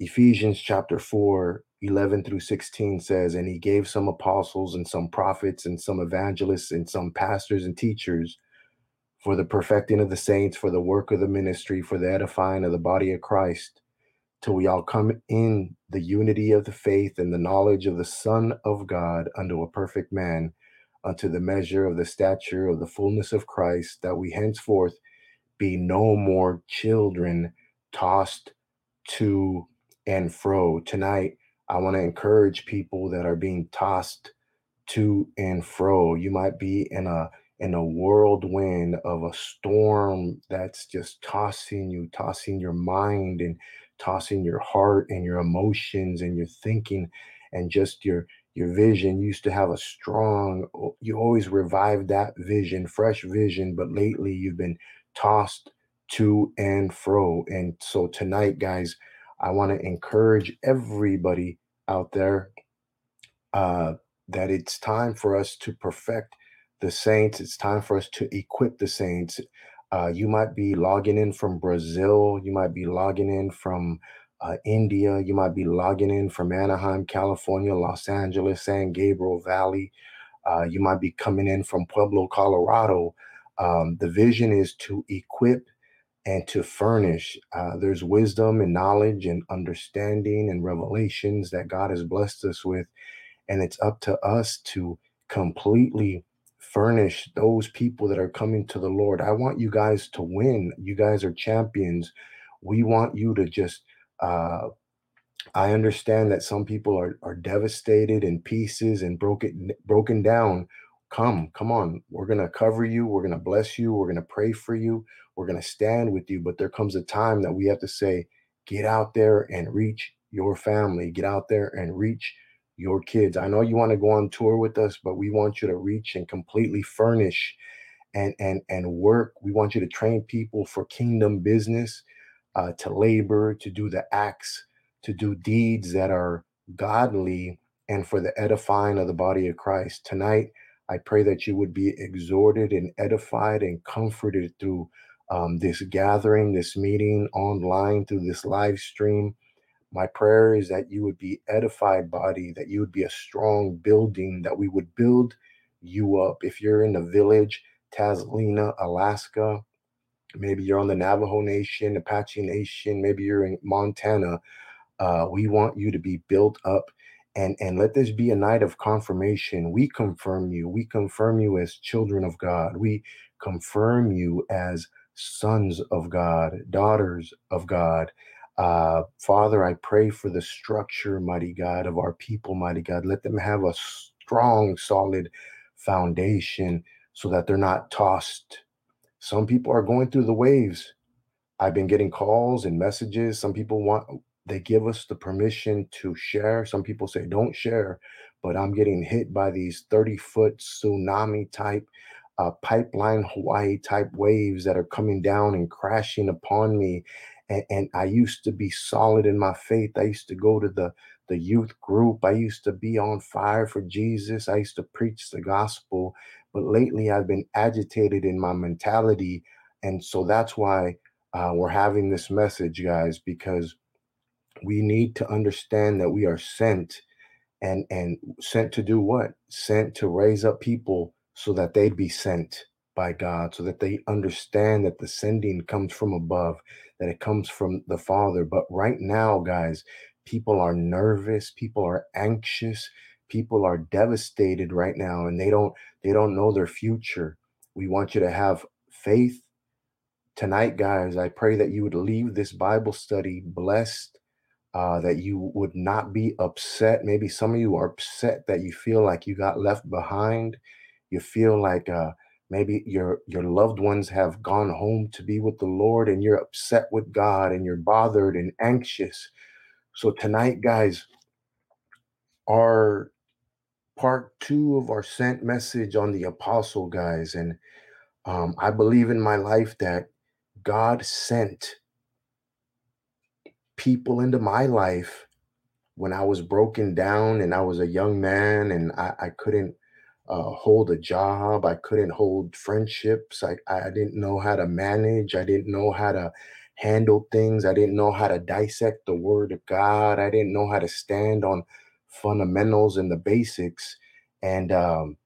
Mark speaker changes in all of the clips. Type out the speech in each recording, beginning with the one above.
Speaker 1: Ephesians chapter 4, 11 through 16 says, And he gave some apostles and some prophets and some evangelists and some pastors and teachers for the perfecting of the saints, for the work of the ministry, for the edifying of the body of Christ, till we all come in the unity of the faith and the knowledge of the Son of God unto a perfect man, unto the measure of the stature of the fullness of Christ, that we henceforth be no more children tossed to and fro. Tonight, I want to encourage people that are being tossed to and fro. You might be in a in a whirlwind of a storm that's just tossing you, tossing your mind and tossing your heart and your emotions and your thinking and just your your vision you used to have a strong you always revive that vision fresh vision but lately you've been tossed to and fro and so tonight guys I want to encourage everybody out there uh, that it's time for us to perfect the saints. It's time for us to equip the saints. Uh, you might be logging in from Brazil. You might be logging in from uh, India. You might be logging in from Anaheim, California, Los Angeles, San Gabriel Valley. Uh, you might be coming in from Pueblo, Colorado. Um, the vision is to equip and to furnish. Uh, there's wisdom and knowledge and understanding and revelations that God has blessed us with. And it's up to us to completely furnish those people that are coming to the Lord. I want you guys to win. You guys are champions. We want you to just, uh, I understand that some people are, are devastated in pieces and broken broken down come, come on. We're to cover you. We're to bless you. We're to pray for you. We're going to stand with you. But there comes a time that we have to say, get out there and reach your family, get out there and reach your kids. I know you want to go on tour with us, but we want you to reach and completely furnish and and and work. We want you to train people for kingdom business, uh, to labor, to do the acts, to do deeds that are godly and for the edifying of the body of Christ. Tonight, I pray that you would be exhorted and edified and comforted through um, this gathering, this meeting online, through this live stream. My prayer is that you would be edified, body, that you would be a strong building, that we would build you up. If you're in the village, Tazlina, Alaska, maybe you're on the Navajo Nation, Apache Nation, maybe you're in Montana, uh, we want you to be built up and and let this be a night of confirmation we confirm you we confirm you as children of god we confirm you as sons of god daughters of god. Uh, father i pray for the structure mighty god of our people mighty god. Let them have a strong solid foundation so that they're not tossed. Some people are going through the waves. I've been getting calls and messages. Some people want they give us the permission to share. Some people say don't share, but I'm getting hit by these 30 foot tsunami type, uh, pipeline Hawaii type waves that are coming down and crashing upon me. And, and I used to be solid in my faith. I used to go to the the youth group. I used to be on fire for Jesus. I used to preach the gospel. But lately, I've been agitated in my mentality. And so that's why uh, we're having this message, guys, because we need to understand that we are sent and and sent to do what sent to raise up people so that they'd be sent by god so that they understand that the sending comes from above that it comes from the father but right now guys people are nervous people are anxious people are devastated right now and they don't they don't know their future we want you to have faith tonight guys i pray that you would leave this bible study blessed uh, that you would not be upset. Maybe some of you are upset that you feel like you got left behind. You feel like uh, maybe your your loved ones have gone home to be with the Lord, and you're upset with God, and you're bothered and anxious. So tonight, guys, our part two of our sent message on the apostle, guys, and um, I believe in my life that God sent people into my life when I was broken down and I was a young man and I, I couldn't uh, hold a job. I couldn't hold friendships. I, I didn't know how to manage. I didn't know how to handle things. I didn't know how to dissect the word of God. I didn't know how to stand on fundamentals and the basics. And um,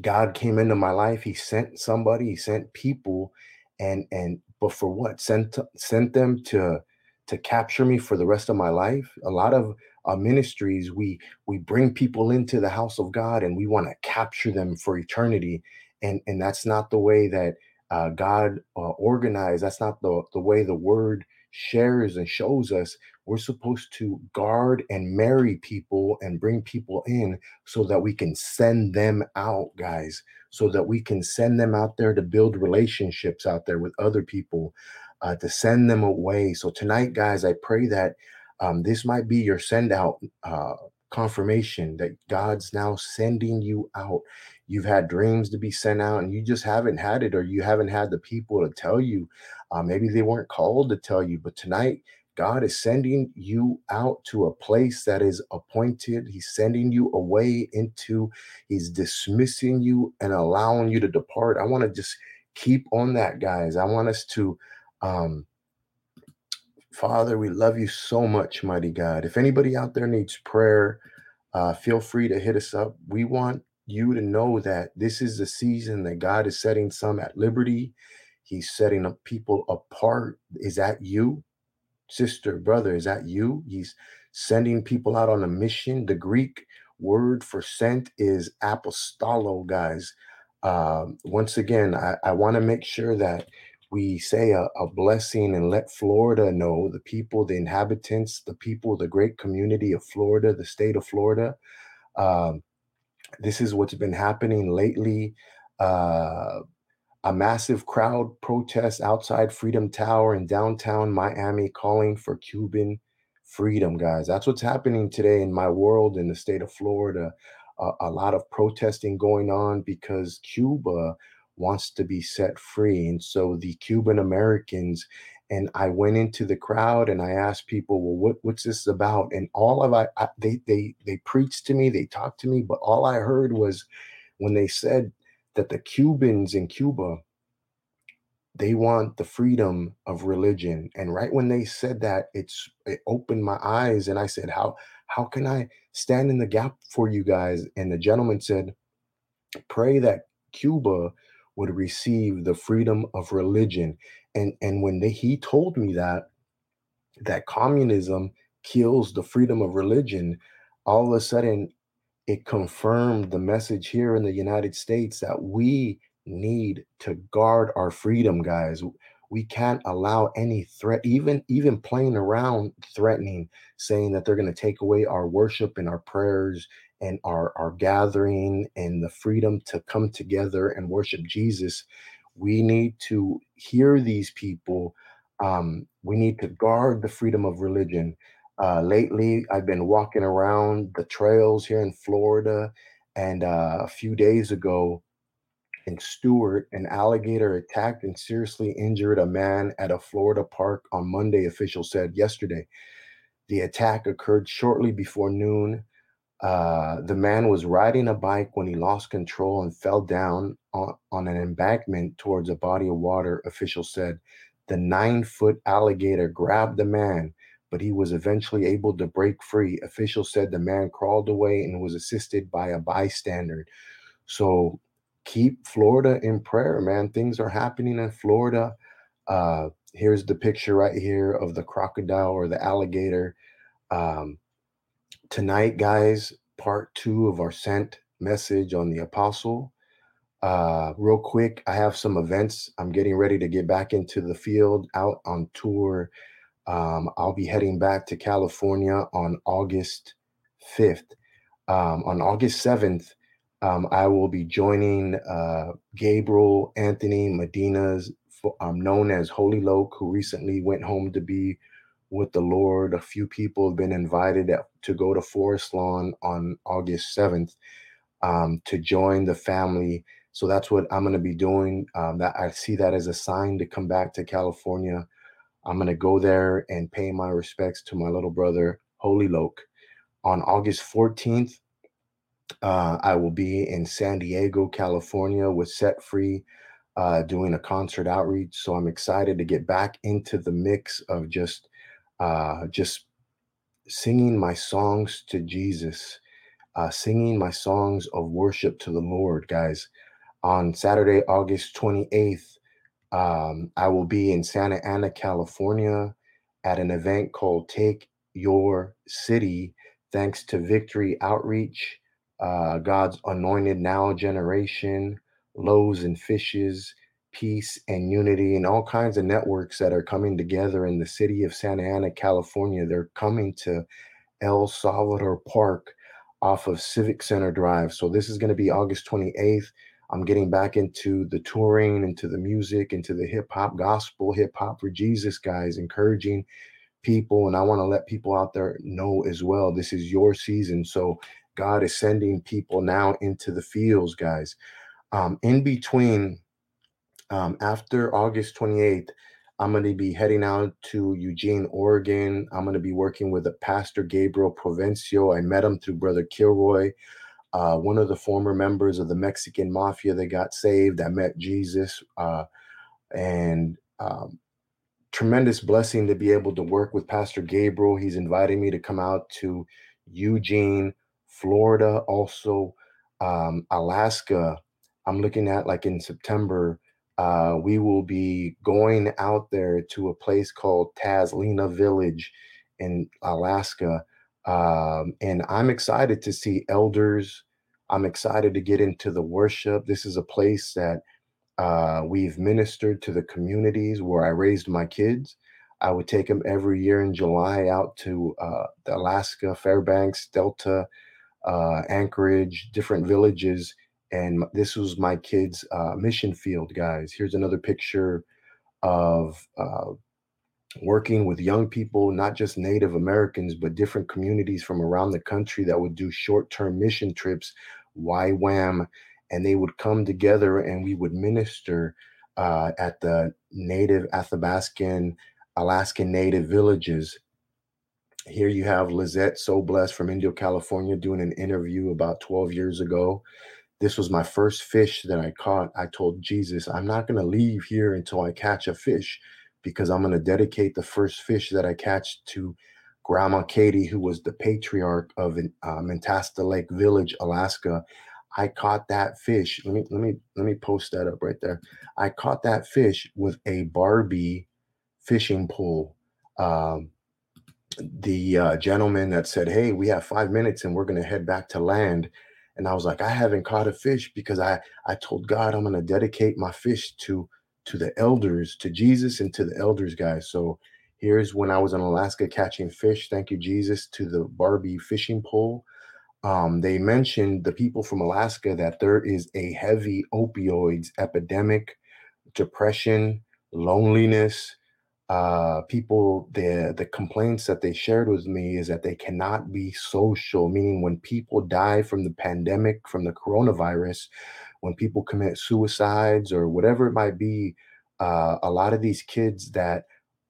Speaker 1: God came into my life. He sent somebody, he sent people, and and but for what? Sent sent them to to capture me for the rest of my life. A lot of uh, ministries, we we bring people into the house of God and we want to capture them for eternity, and and that's not the way that uh, God uh, organized. That's not the the way the Word shares and shows us. We're supposed to guard and marry people and bring people in so that we can send them out, guys. So that we can send them out there to build relationships out there with other people, uh, to send them away. So tonight, guys, I pray that um, this might be your send out uh, confirmation that God's now sending you out. You've had dreams to be sent out and you just haven't had it, or you haven't had the people to tell you. Uh, maybe they weren't called to tell you, but tonight, God is sending you out to a place that is appointed. He's sending you away into, He's dismissing you and allowing you to depart. I want to just keep on that, guys. I want us to um, Father, we love you so much, mighty God. If anybody out there needs prayer, uh, feel free to hit us up. We want you to know that this is the season that God is setting some at liberty. He's setting up people apart. Is that you, sister, brother? Is that you? He's sending people out on a mission. The Greek word for sent is apostolo, guys. Um, once again, I, I want to make sure that we say a, a, blessing and let Florida know the people, the inhabitants, the people, the great community of Florida, the state of Florida. Um, this is what's been happening lately. Uh, a massive crowd protest outside Freedom Tower in downtown Miami calling for Cuban freedom, guys. That's what's happening today in my world in the state of Florida. Uh, a lot of protesting going on because Cuba wants to be set free. And so the Cuban Americans, and I went into the crowd and I asked people, well, what, what's this about? And all of I, I they they they preached to me, they talked to me, but all I heard was when they said that the Cubans in Cuba, they want the freedom of religion. And right when they said that, it's it opened my eyes and I said, How how can I stand in the gap for you guys? And the gentleman said, Pray that Cuba would receive the freedom of religion. And and when they, he told me that that communism kills the freedom of religion, all of a sudden it confirmed the message here in the United States that we need to guard our freedom, guys. We can't allow any threat, even even playing around threatening, saying that they're going to take away our worship and our prayers and our, our gathering and the freedom to come together and worship Jesus, we need to hear these people. Um, we need to guard the freedom of religion. Uh, lately, I've been walking around the trails here in Florida, and uh, a few days ago, in Stuart, an alligator attacked and seriously injured a man at a Florida park on Monday, officials said yesterday. The attack occurred shortly before noon uh, the man was riding a bike when he lost control and fell down on, on an embankment towards a body of water, officials said. The nine foot alligator grabbed the man, but he was eventually able to break free. Officials said the man crawled away and was assisted by a bystander. So keep Florida in prayer, man. Things are happening in Florida. Uh, here's the picture right here of the crocodile or the alligator. Um, tonight, guys, part two of our sent message on the apostle. Uh, real quick, I have some events. I'm getting ready to get back into the field out on tour. Um, I'll be heading back to California on August 5th. Um, on August 7th, um, I will be joining uh, Gabriel Anthony Medina's, um, known as Holy Loke, who recently went home to be with the Lord. A few people have been invited to go to Forest Lawn on August 7th um, to join the family. So that's what I'm going to be doing. Um, that I see that as a sign to come back to California. I'm going to go there and pay my respects to my little brother, Holy Loke. On August 14th, uh, I will be in San Diego, California with Set Free. uh, doing a concert outreach. So I'm excited to get back into the mix of just uh, just singing my songs to Jesus, uh, singing my songs of worship to the Lord, guys. On Saturday, August 28th, um, I will be in Santa Ana, California at an event called Take Your City, thanks to Victory Outreach, uh, God's Anointed Now Generation, Loaves and Fishes, Peace and Unity, and all kinds of networks that are coming together in the city of Santa Ana, California. They're coming to El Salvador Park off of Civic Center Drive. So this is going to be August 28th. I'm getting back into the touring, into the music, into the hip hop, gospel, hip hop for Jesus, guys, encouraging people. And I want to let people out there know as well this is your season. So God is sending people now into the fields, guys. Um, in between, um, after August 28th, I'm going to be heading out to Eugene, Oregon. I'm going to be working with a pastor, Gabriel Provencio. I met him through Brother Kilroy uh, one of the former members of the Mexican mafia that got saved. I met Jesus, uh, and um, tremendous blessing to be able to work with Pastor Gabriel. He's inviting me to come out to Eugene, Florida, also um, Alaska. I'm looking at like in September. Uh, we will be going out there to a place called Tazlina Village in Alaska. Um, and I'm excited to see elders. I'm excited to get into the worship. This is a place that uh, we've ministered to the communities where I raised my kids. I would take them every year in July out to uh, Alaska, Fairbanks, Delta, uh, Anchorage, different villages. And this was my kids' uh, mission field, guys. Here's another picture of uh, working with young people, not just Native Americans, but different communities from around the country that would do short term mission trips, YWAM, and they would come together and we would minister uh, at the native Athabascan, Alaskan native villages. Here you have Lizette So Blessed from Indio, California, doing an interview about 12 years ago. This was my first fish that I caught. I told Jesus, I'm not going to leave here until I catch a fish because I'm going to dedicate the first fish that I catch to Grandma Katie, who was the patriarch of uh, Mentasta Lake Village, Alaska. I caught that fish. Let me let me let me post that up right there. I caught that fish with a Barbie fishing pole. Um, the uh, gentleman that said, "Hey, we have five minutes and we're going to head back to land," and I was like, "I haven't caught a fish because I I told God I'm going to dedicate my fish to to the elders, to Jesus and to the elders, guys. So here's when I was in Alaska catching fish. Thank you, Jesus, to the Barbie fishing pole. Um, they mentioned the people from Alaska that there is a heavy opioids epidemic, depression, loneliness. Uh, people, the the complaints that they shared with me is that they cannot be social. Meaning, when people die from the pandemic, from the coronavirus, when people commit suicides or whatever it might be, uh, a lot of these kids that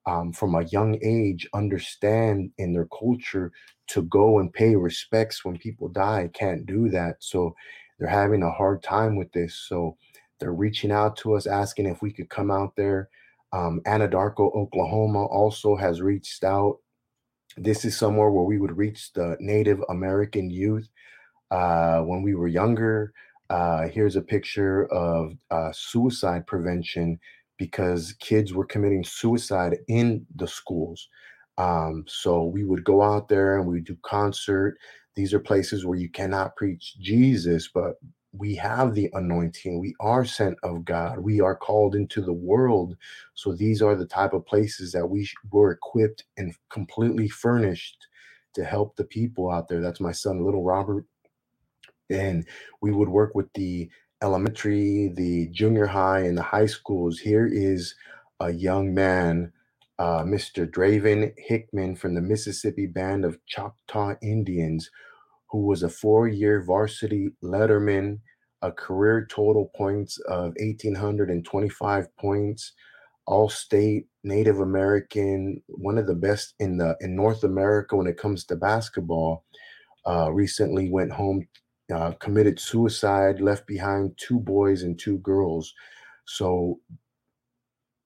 Speaker 1: um, from a young age understand in their culture to go and pay respects when people die can't do that. So they're having a hard time with this. So they're reaching out to us asking if we could come out there. Um, Anadarko, Oklahoma also has reached out. This is somewhere where we would reach the Native American youth uh, when we were younger. Uh, here's a picture of uh, suicide prevention because kids were committing suicide in the schools. Um, so we would go out there and we do concert. These are places where you cannot preach Jesus, but we have the anointing. We are sent of God. We are called into the world. So these are the type of places that we were equipped and completely furnished to help the people out there. That's my son, little Robert and we would work with the elementary, the junior high, and the high schools. Here is a young man, uh, Mr. Draven Hickman from the Mississippi Band of Choctaw Indians, who was a four year varsity letterman, a career total points of 1,825 points. All state Native American, one of the best in the in North America when it comes to basketball. Uh, recently went home uh, committed suicide, left behind two boys and two girls. So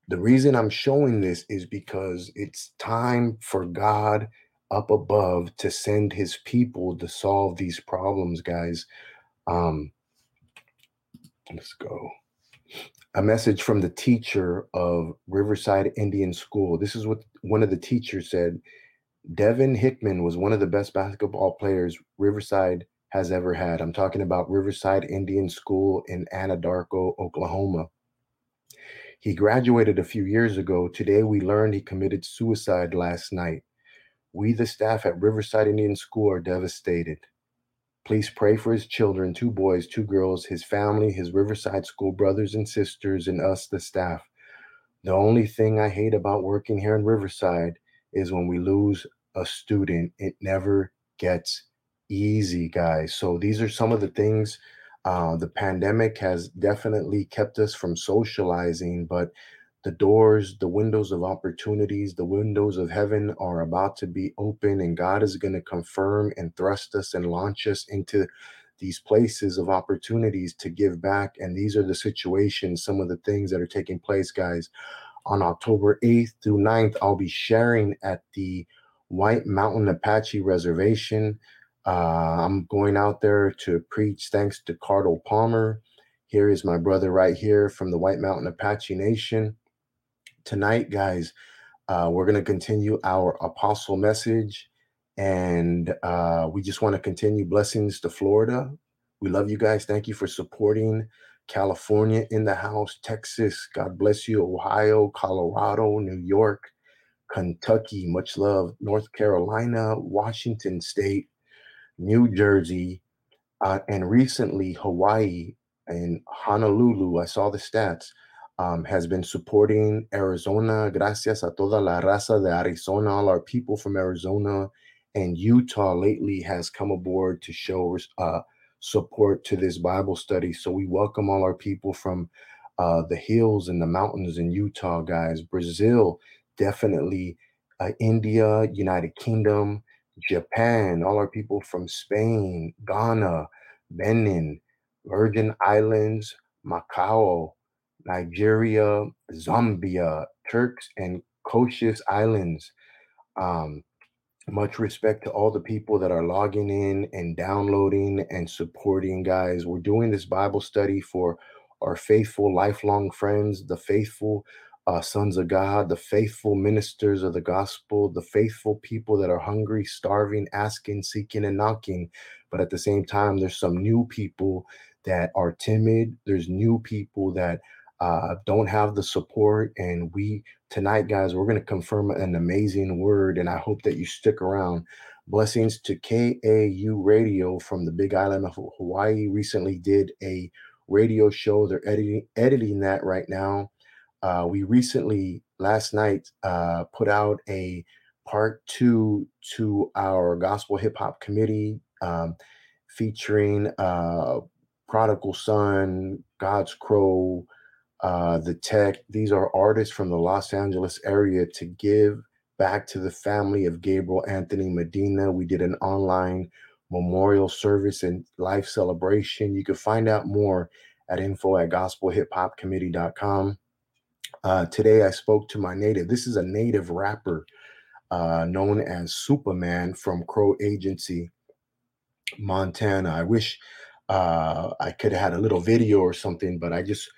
Speaker 1: the reason I'm showing this is because it's time for God up above to send his people to solve these problems, guys. Um, let's go. A message from the teacher of Riverside Indian School. This is what one of the teachers said. Devin Hickman was one of the best basketball players Riverside has ever had. I'm talking about Riverside Indian School in Anadarko, Oklahoma. He graduated a few years ago. Today, we learned he committed suicide last night. We, the staff at Riverside Indian School, are devastated. Please pray for his children two boys, two girls, his family, his Riverside School brothers and sisters, and us, the staff. The only thing I hate about working here in Riverside is when we lose a student, it never gets easy, guys. So these are some of the things uh, the pandemic has definitely kept us from socializing, but the doors, the windows of opportunities, the windows of heaven are about to be open, and God is going to confirm and thrust us and launch us into these places of opportunities to give back. And these are the situations, some of the things that are taking place, guys. On October 8th through 9th, I'll be sharing at the White Mountain Apache Reservation. Uh, I'm going out there to preach thanks to Cardle Palmer. Here is my brother right here from the White Mountain Apache Nation. Tonight, guys, uh, we're going to continue our apostle message. And uh, we just want to continue blessings to Florida. We love you guys. Thank you for supporting California in the house, Texas. God bless you. Ohio, Colorado, New York, Kentucky. Much love. North Carolina, Washington State. New Jersey, uh, and recently Hawaii and Honolulu. I saw the stats. Um, has been supporting Arizona. Gracias a toda la raza de Arizona, all our people from Arizona and Utah lately has come aboard to show uh, support to this Bible study. So we welcome all our people from uh, the hills and the mountains in Utah, guys. Brazil, definitely. Uh, India, United Kingdom, Japan, all our people from Spain, Ghana, Benin, Virgin Islands, Macau, Nigeria, Zambia, Turks and Caicos Islands. Um, much respect to all the people that are logging in and downloading and supporting, guys. We're doing this Bible study for our faithful, lifelong friends, the faithful uh, sons of God, the faithful ministers of the gospel, the faithful people that are hungry, starving, asking, seeking, and knocking. But at the same time, there's some new people that are timid. There's new people that uh, don't have the support. And we, tonight, guys, we're going to confirm an amazing word. And I hope that you stick around. Blessings to KAU Radio from the Big Island of Hawaii. Recently did a radio show. They're editing editing that right now. Uh, we recently, last night, uh, put out a part two to our gospel hip hop committee um, featuring uh, Prodigal Son, God's Crow, uh, The Tech. These are artists from the Los Angeles area to give back to the family of Gabriel Anthony Medina. We did an online memorial service and life celebration. You can find out more at info at gospelhiphopcommittee.com. Uh, today I spoke to my native. This is a native rapper uh, known as Superman from Crow Agency, Montana. I wish uh, I could have had a little video or something, but I just,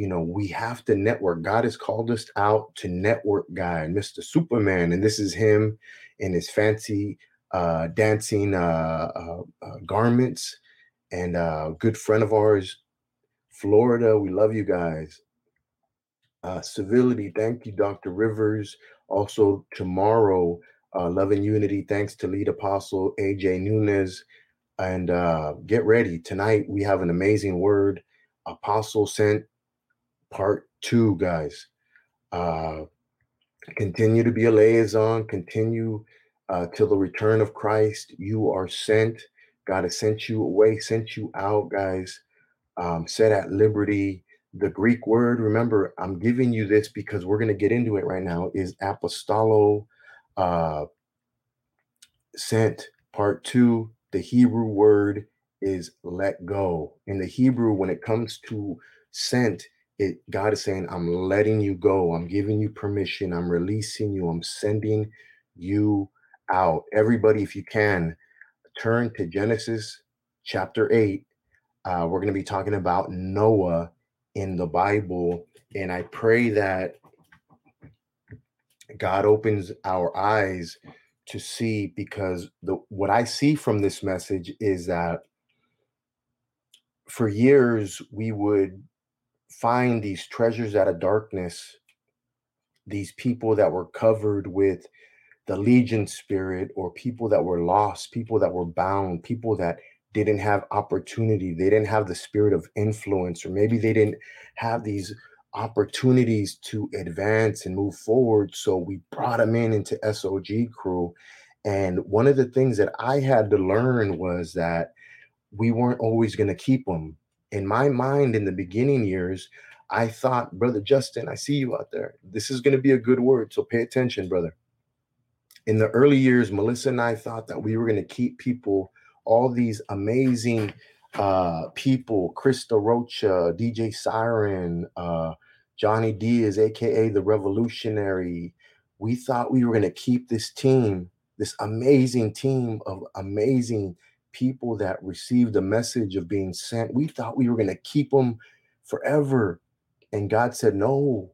Speaker 1: you know, we have to network. God has called us out to network guy, Mr. Superman. And this is him in his fancy uh, dancing uh, uh, uh, garments. And uh, good friend of ours, Florida. We love you guys. Uh, civility, thank you, Dr. Rivers. Also, tomorrow, uh, Love and Unity, thanks to lead apostle AJ Nunez. And uh, get ready. Tonight, we have an amazing word. Apostle sent part two, guys. Uh, continue to be a liaison, continue uh, till the return of Christ. You are sent. God has sent you away, sent you out, guys. Um, set at liberty the Greek word, remember, I'm giving you this because we're going to get into it right now, is apostolo uh, sent. Part two, the Hebrew word is let go. In the Hebrew, when it comes to sent, it God is saying, I'm letting you go. I'm giving you permission. I'm releasing you. I'm sending you out. Everybody, if you can, turn to Genesis chapter 8. Uh, we're going to be talking about Noah in the Bible. And I pray that God opens our eyes to see because the what I see from this message is that for years we would find these treasures out of darkness, these people that were covered with the legion spirit, or people that were lost, people that were bound, people that didn't have opportunity, they didn't have the spirit of influence, or maybe they didn't have these opportunities to advance and move forward. So we brought them in into SOG crew. And one of the things that I had to learn was that we weren't always going to keep them in my mind in the beginning years, I thought, Brother Justin, I see you out there. This is going to be a good word. So pay attention, brother. In the early years, Melissa and I thought that we were going to keep people, all these amazing uh, people, Krista Rocha, DJ Siren, uh, Johnny Diaz, aka the Revolutionary. We thought we were going to keep this team, this amazing team of amazing people that received the message of being sent, we thought we were going to keep them forever. And God said, No,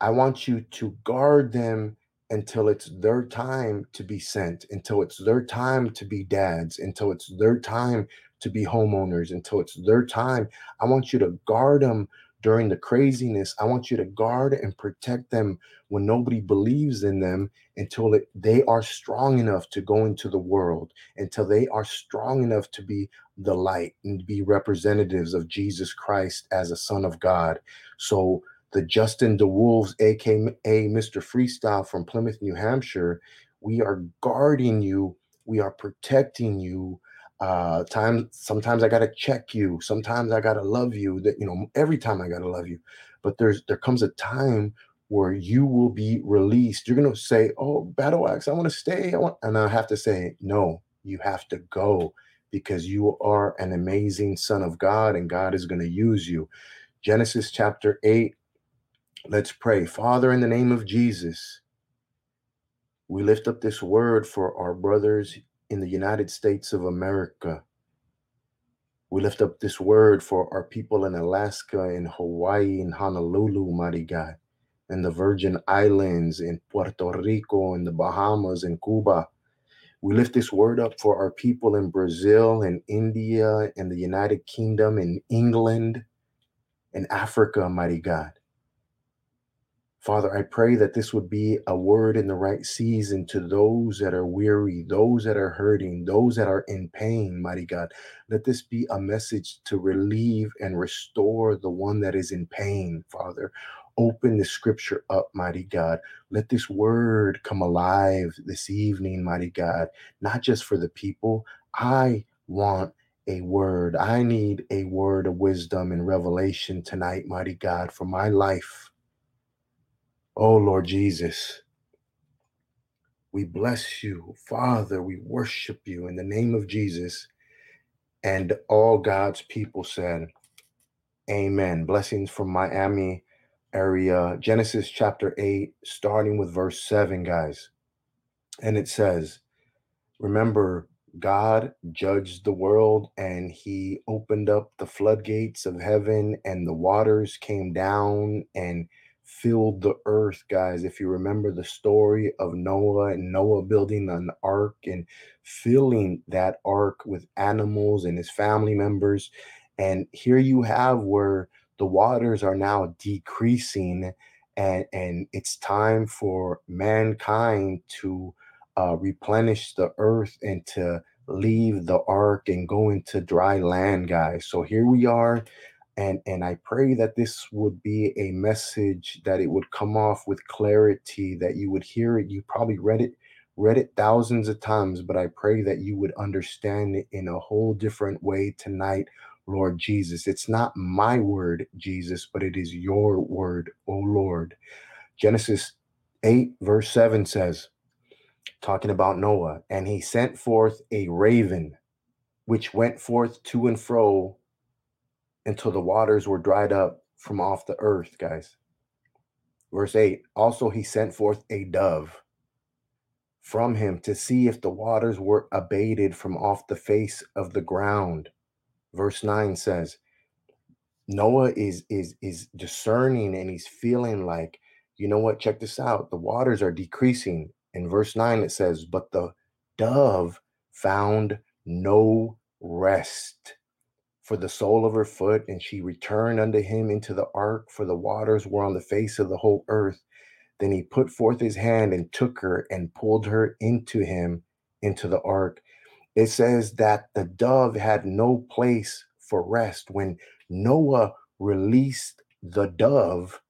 Speaker 1: I want you to guard them until it's their time to be sent, until it's their time to be dads, until it's their time to be homeowners, until it's their time. I want you to guard them during the craziness. I want you to guard and protect them when nobody believes in them until it, they are strong enough to go into the world, until they are strong enough to be the light and be representatives of Jesus Christ as a son of God. So the Justin DeWolves, aka Mr. Freestyle from Plymouth, New Hampshire, we are guarding you, we are protecting you uh times sometimes i gotta check you sometimes i gotta love you that you know every time i gotta love you. But there's there comes a time where you will be released. You're gonna say oh battle axe i want to stay i want and i have to say no you have to go because you are an amazing son of god and god is to use you. Genesis chapter 8 let's pray. Father in the name of jesus we lift up this word for our brothers in the United States of America. We lift up this word for our people in Alaska, in Hawaii, in Honolulu, mighty God, in the Virgin Islands, in Puerto Rico, in the Bahamas, in Cuba. We lift this word up for our people in Brazil, in India, in the United Kingdom, in England, in Africa, mighty God. Father, I pray that this would be a word in the right season to those that are weary, those that are hurting, those that are in pain, mighty God. Let this be a message to relieve and restore the one that is in pain, Father. Open the scripture up, mighty God. Let this word come alive this evening, mighty God, not just for the people. I want a word. I need a word of wisdom and revelation tonight, mighty God, for my life Oh, Lord Jesus, we bless you. Father, we worship you in the name of Jesus. And all God's people said, Amen. Blessings from Miami area. Genesis chapter 8, starting with verse 7, guys. And it says, Remember, God judged the world and he opened up the floodgates of heaven, and the waters came down and filled the earth, guys. If you remember the story of Noah and Noah building an ark and filling that ark with animals and his family members. And here you have where the waters are now decreasing and, and it's time for mankind to uh, replenish the earth and to leave the ark and go into dry land, guys. So here we are and and i pray that this would be a message that it would come off with clarity that you would hear it. You probably read it read it thousands of times but i pray that you would understand it in a whole different way tonight lord jesus. It's not my word jesus but it is your word oh lord. Genesis 8 verse 7 says talking about noah and he sent forth a raven which went forth to and fro until the waters were dried up from off the earth, guys. Verse 8 Also, he sent forth a dove from him to see if the waters were abated from off the face of the ground. Verse 9 says, Noah is is is discerning and he's feeling like, you know what, check this out. The waters are decreasing. In verse 9 it says, but the dove found no rest for the sole of her foot, and she returned unto him into the ark, for the waters were on the face of the whole earth. Then he put forth his hand and took her and pulled her into him into the ark. It says that the dove had no place for rest. When Noah released the dove,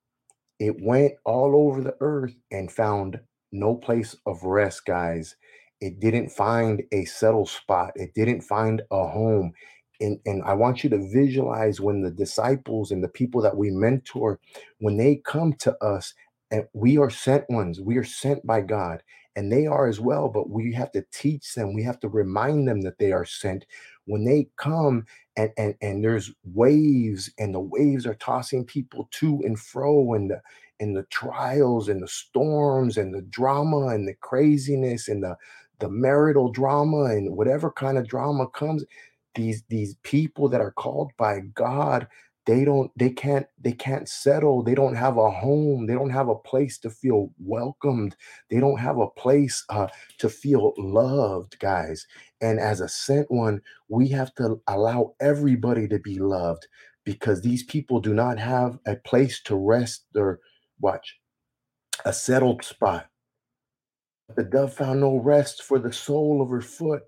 Speaker 1: it went all over the earth and found no place of rest, guys. It didn't find a settled spot, it didn't find a home and, and I want you to visualize when the disciples and the people that we mentor, when they come to us, and we are sent ones, we are sent by God, and they are as well, but we have to teach them, we have to remind them that they are sent. When they come and and, and there's waves, and the waves are tossing people to and fro, and the and the trials and the storms and the drama and the craziness and the the marital drama and whatever kind of drama comes these these people that are called by God they don't they can't they can't settle they don't have a home they don't have a place to feel welcomed they don't have a place uh, to feel loved guys. And as a sent one we have to allow everybody to be loved because these people do not have a place to rest their watch a settled spot. The dove found no rest for the sole of her foot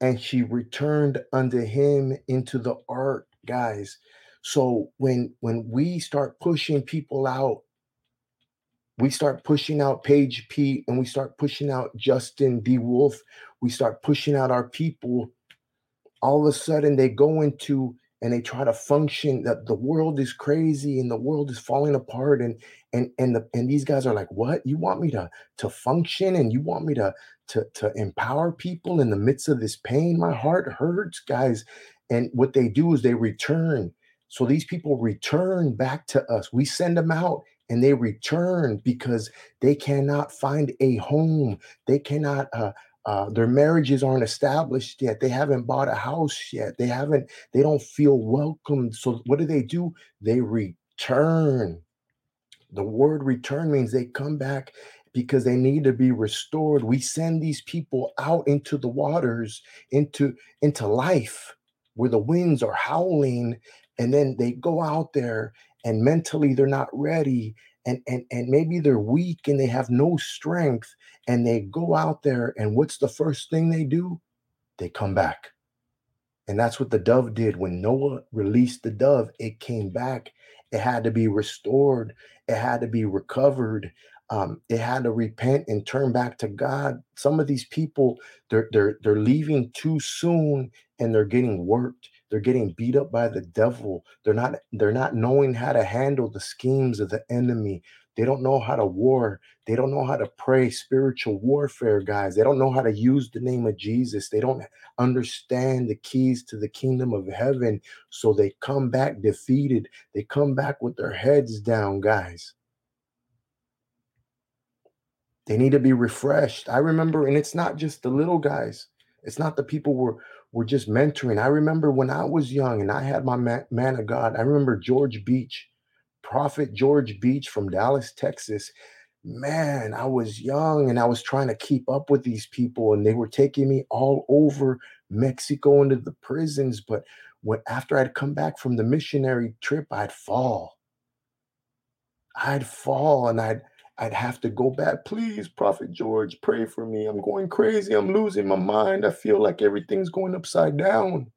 Speaker 1: and she returned unto him into the ark guys so when when we start pushing people out we start pushing out Paige P and we start pushing out Justin D. Wolf, we start pushing out our people, all of a sudden they go into and they try to function that the world is crazy and the world is falling apart and and and the and these guys are like what you want me to to function and you want me to to to empower people in the midst of this pain my heart hurts guys and what they do is they return. So these people return back to us. We send them out and they return because they cannot find a home. They cannot uh, uh, their marriages aren't established yet. They haven't bought a house yet. They haven't they don't feel welcomed. So what do they do? They return. The word return means they come back because they need to be restored. We send these people out into the waters into into life where the winds are howling and then they go out there and mentally they're not ready and and and maybe they're weak and they have no strength and they go out there and what's the first thing they do? They come back. And that's what the dove did. When noah released the dove it came back. It had to be restored. It had to be recovered um, it had to repent and turn back to god. Some of these people they're they're they're leaving too soon and they're getting worked. They're getting beat up by the devil. They're not they're not knowing how to handle the schemes of the enemy. They don't know how to war. They don't know how to pray spiritual warfare guys. They don't know how to use the name of jesus. They don't understand the keys to the kingdom of heaven. So they come back defeated. They come back with their heads down guys they need to be refreshed i remember and it's not just the little guys it's not the people we're we're just mentoring. I remember when I was young and I had my man, man of God. I remember George Beach, Prophet George Beach from Dallas, Texas. Man, I was young and I was trying to keep up with these people, and they were taking me all over Mexico into the prisons. But when after I'd come back from the missionary trip, I'd fall. I'd fall and I'd I'd have to go back. Please, Prophet George, pray for me. I'm going crazy. I'm losing my mind. I feel like everything's going upside down.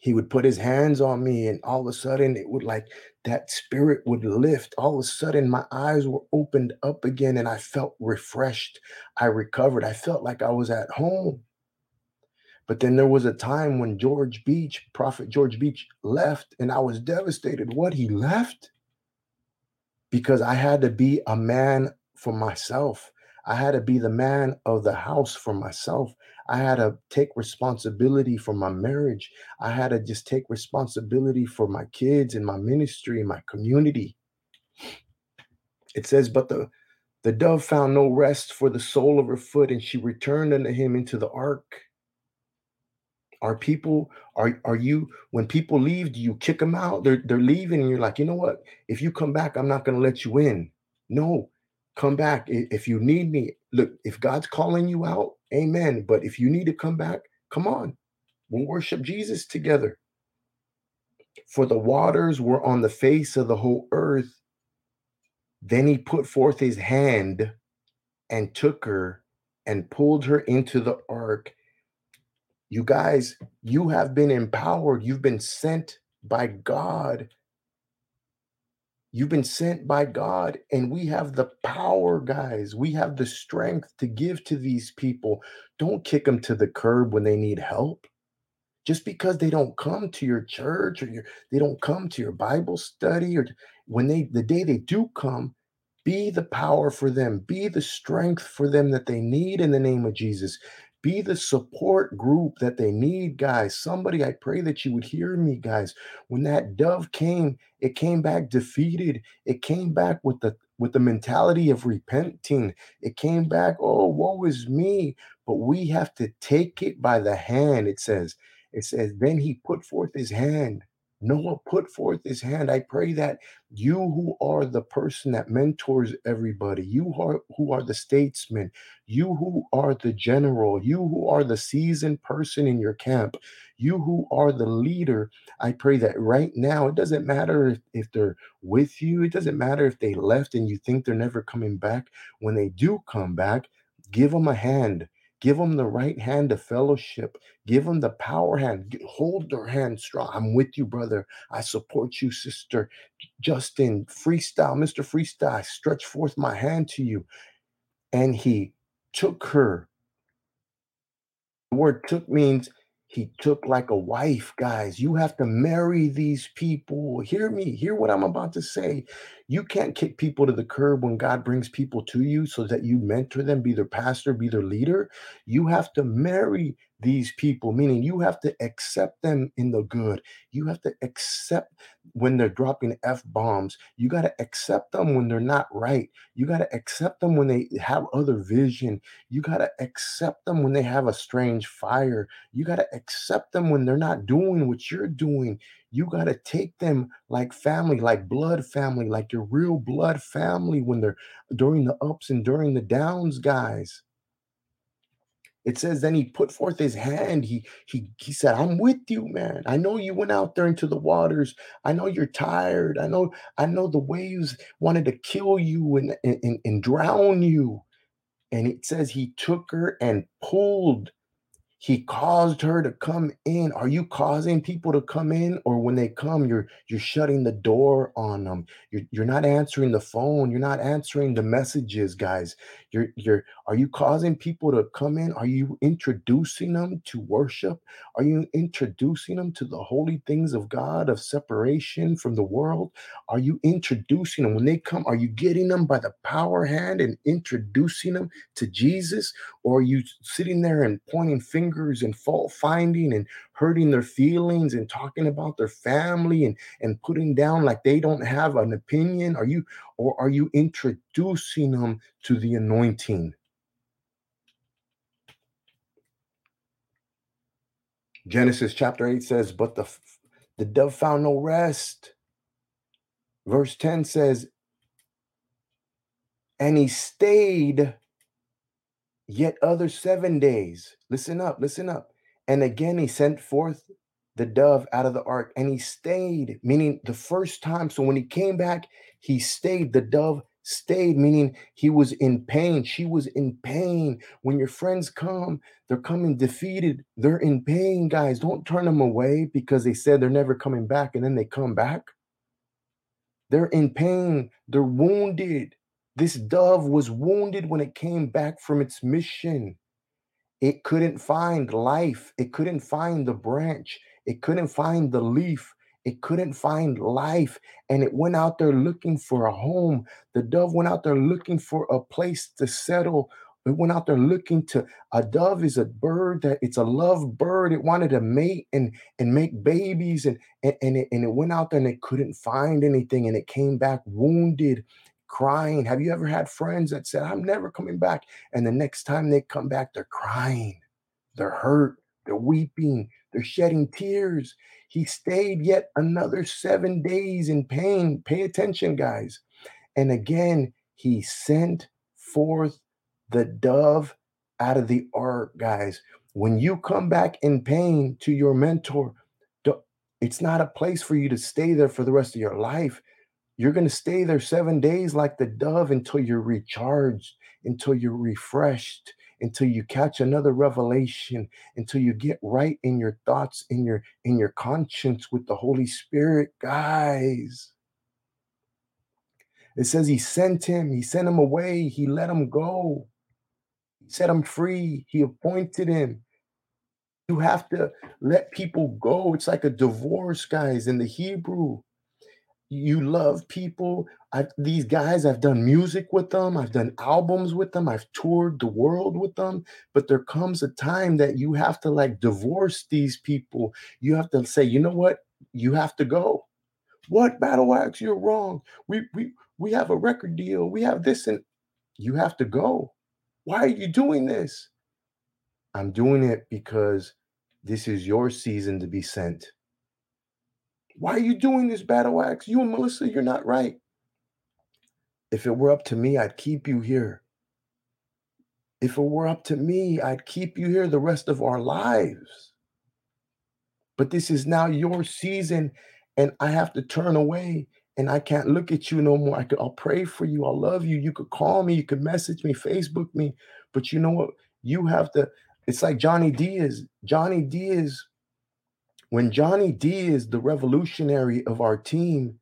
Speaker 1: He would put his hands on me, and all of a sudden, it would like that spirit would lift. All of a sudden, my eyes were opened up again, and I felt refreshed. I recovered. I felt like I was at home. But then there was a time when George Beach, Prophet George Beach, left, and I was devastated. What? He left? Because I had to be a man for myself. I had to be the man of the house for myself. I had to take responsibility for my marriage. I had to just take responsibility for my kids and my ministry and my community. It says, But the, the dove found no rest for the sole of her foot, and she returned unto him into the ark. Are people, are, are you, when people leave, do you kick them out? They're, they're leaving, and you're like, you know what? If you come back, I'm not going to let you in. No, come back. If you need me, look, if God's calling you out, amen. But if you need to come back, come on. We'll worship Jesus together. For the waters were on the face of the whole earth. Then he put forth his hand and took her and pulled her into the ark. You guys, you have been empowered. You've been sent by God You've been sent by God, and we have the power, guys. We have the strength to give to these people. Don't kick them to the curb when they need help. Just because they don't come to your church or your, they don't come to your Bible study, or when they the day they do come, be the power for them, be the strength for them that they need in the name of Jesus. Be the support group that they need, guys. Somebody, I pray that you would hear me, guys. When that dove came, it came back defeated. It came back with the with the mentality of repenting. It came back, oh, woe is me. But we have to take it by the hand. It says, it says, then he put forth his hand Noah put forth his hand. I pray that you who are the person that mentors everybody, you are, who are the statesman, you who are the general, you who are the seasoned person in your camp, you who are the leader, I pray that right now, it doesn't matter if, if they're with you, it doesn't matter if they left and you think they're never coming back. When they do come back, give them a hand Give them the right hand of fellowship. Give them the power hand. Hold their hand strong. I'm with you, brother. I support you, sister. Justin, freestyle, Mr. Freestyle, I stretch forth my hand to you. And he took her. The word took means he took like a wife, guys. You have to marry these people. Hear me, hear what I'm about to say. You can't kick people to the curb when God brings people to you so that you mentor them, be their pastor, be their leader. You have to marry these people, meaning you have to accept them in the good. You have to accept when they're dropping F bombs. You got to accept them when they're not right. You got to accept them when they have other vision. You got to accept them when they have a strange fire. You got to accept them when they're not doing what you're doing. You got to take them like family, like blood family, like your real blood family when they're during the ups and during the downs, guys. It says, then he put forth his hand. He he he said, I'm with you, man. I know you went out there into the waters. I know you're tired. I know, I know the waves wanted to kill you and, and, and drown you. And it says he took her and pulled he caused her to come in. Are you causing people to come in, or when they come, you're you're shutting the door on them? You're, you're not answering the phone. You're not answering the messages, guys. You're you're. Are you causing people to come in? Are you introducing them to worship? Are you introducing them to the holy things of God of separation from the world? Are you introducing them when they come? Are you getting them by the power hand and introducing them to Jesus, or you sitting there and pointing fingers? and fault finding and hurting their feelings and talking about their family and and putting down like they don't have an opinion are you or are you introducing them to the anointing Genesis chapter 8 says but the the dove found no rest verse 10 says and he stayed yet other seven days. Listen up, listen up. And again, he sent forth the dove out of the ark and he stayed, meaning the first time. So when he came back, he stayed. The dove stayed, meaning he was in pain. She was in pain. When your friends come, they're coming defeated. They're in pain, guys. Don't turn them away because they said they're never coming back and then they come back. They're in pain. They're wounded. This dove was wounded when it came back from its mission. It couldn't find life. It couldn't find the branch. It couldn't find the leaf. it couldn't find life and it went out there looking for a home. The dove went out there looking for a place to settle. It went out there looking to a dove is a bird that it's a love bird. It wanted to mate and and make babies and and, and, it, and it went out there and it couldn't find anything and it came back wounded crying. Have you ever had friends that said, I'm never coming back? And the next time they come back, they're crying, they're hurt, they're weeping, they're shedding tears. He stayed yet another seven days in pain. Pay attention, guys. And again, he sent forth the dove out of the ark, guys. When you come back in pain to your mentor, it's not a place for you to stay there for the rest of your life. You're going to stay there seven days like the dove until you're recharged, until you're refreshed, until you catch another revelation, until you get right in your thoughts, in your in your conscience with the Holy Spirit, guys. It says he sent him, he sent him away, he let him go. He set him free, he appointed him. You have to let people go. It's like a divorce, guys, in the Hebrew you love people. I these guys, I've done music with them, I've done albums with them, I've toured the world with them, but there comes a time that you have to like divorce these people. You have to say, you know what? You have to go. What battle axe? You're wrong. We we we have a record deal. We have this, and you have to go. Why are you doing this? I'm doing it because this is your season to be sent. Why are you doing this, Battle Axe? You and Melissa, you're not right. If it were up to me, I'd keep you here. If it were up to me, I'd keep you here the rest of our lives. But this is now your season, and I have to turn away and I can't look at you no more. I could, I'll pray for you. I'll love you. You could call me. You could message me, Facebook me. But you know what? You have to. It's like Johnny Diaz. Johnny Diaz when Johnny D is the revolutionary of our team,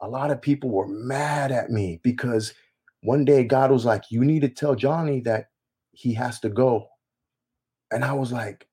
Speaker 1: a lot of people were mad at me because one day God was like, You need to tell Johnny that he has to go. And I was like,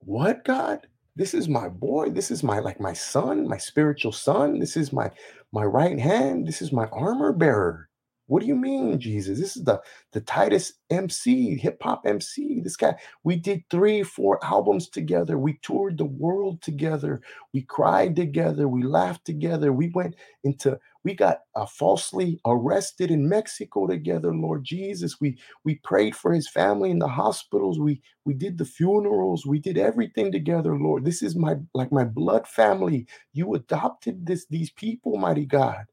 Speaker 1: What, God? This is my boy. This is my like my son, my spiritual son. This is my my right hand. This is my armor bearer. What do you mean, Jesus? This is the the tightest MC, hip hop MC. This guy, we did three, four albums together. We toured the world together. We cried together. We laughed together. We went into, we got uh, falsely arrested in Mexico together, Lord Jesus. We we prayed for his family in the hospitals. We we did the funerals. We did everything together, Lord. This is my like my blood family. You adopted this these people, mighty God.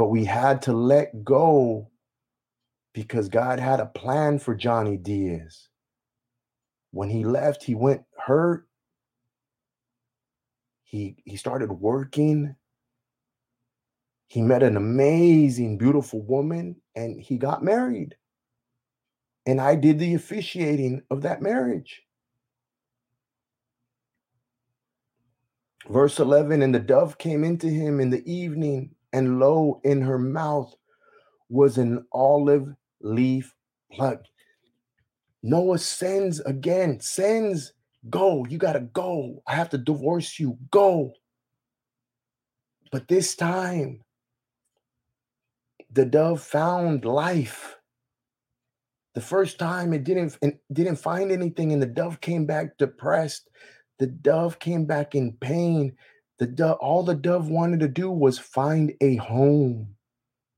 Speaker 1: But we had to let go because God had a plan for Johnny Diaz. When he left, he went hurt. He he started working. He met an amazing, beautiful woman and he got married. And I did the officiating of that marriage. Verse 11 And the dove came into him in the evening and lo, in her mouth was an olive leaf plucked. Noah sends again, sends, go. You got to go. I have to divorce you. Go. But this time, the dove found life. The first time it didn't it didn't find anything, and the dove came back depressed. The dove came back in pain. The dove, all the dove wanted to do was find a home.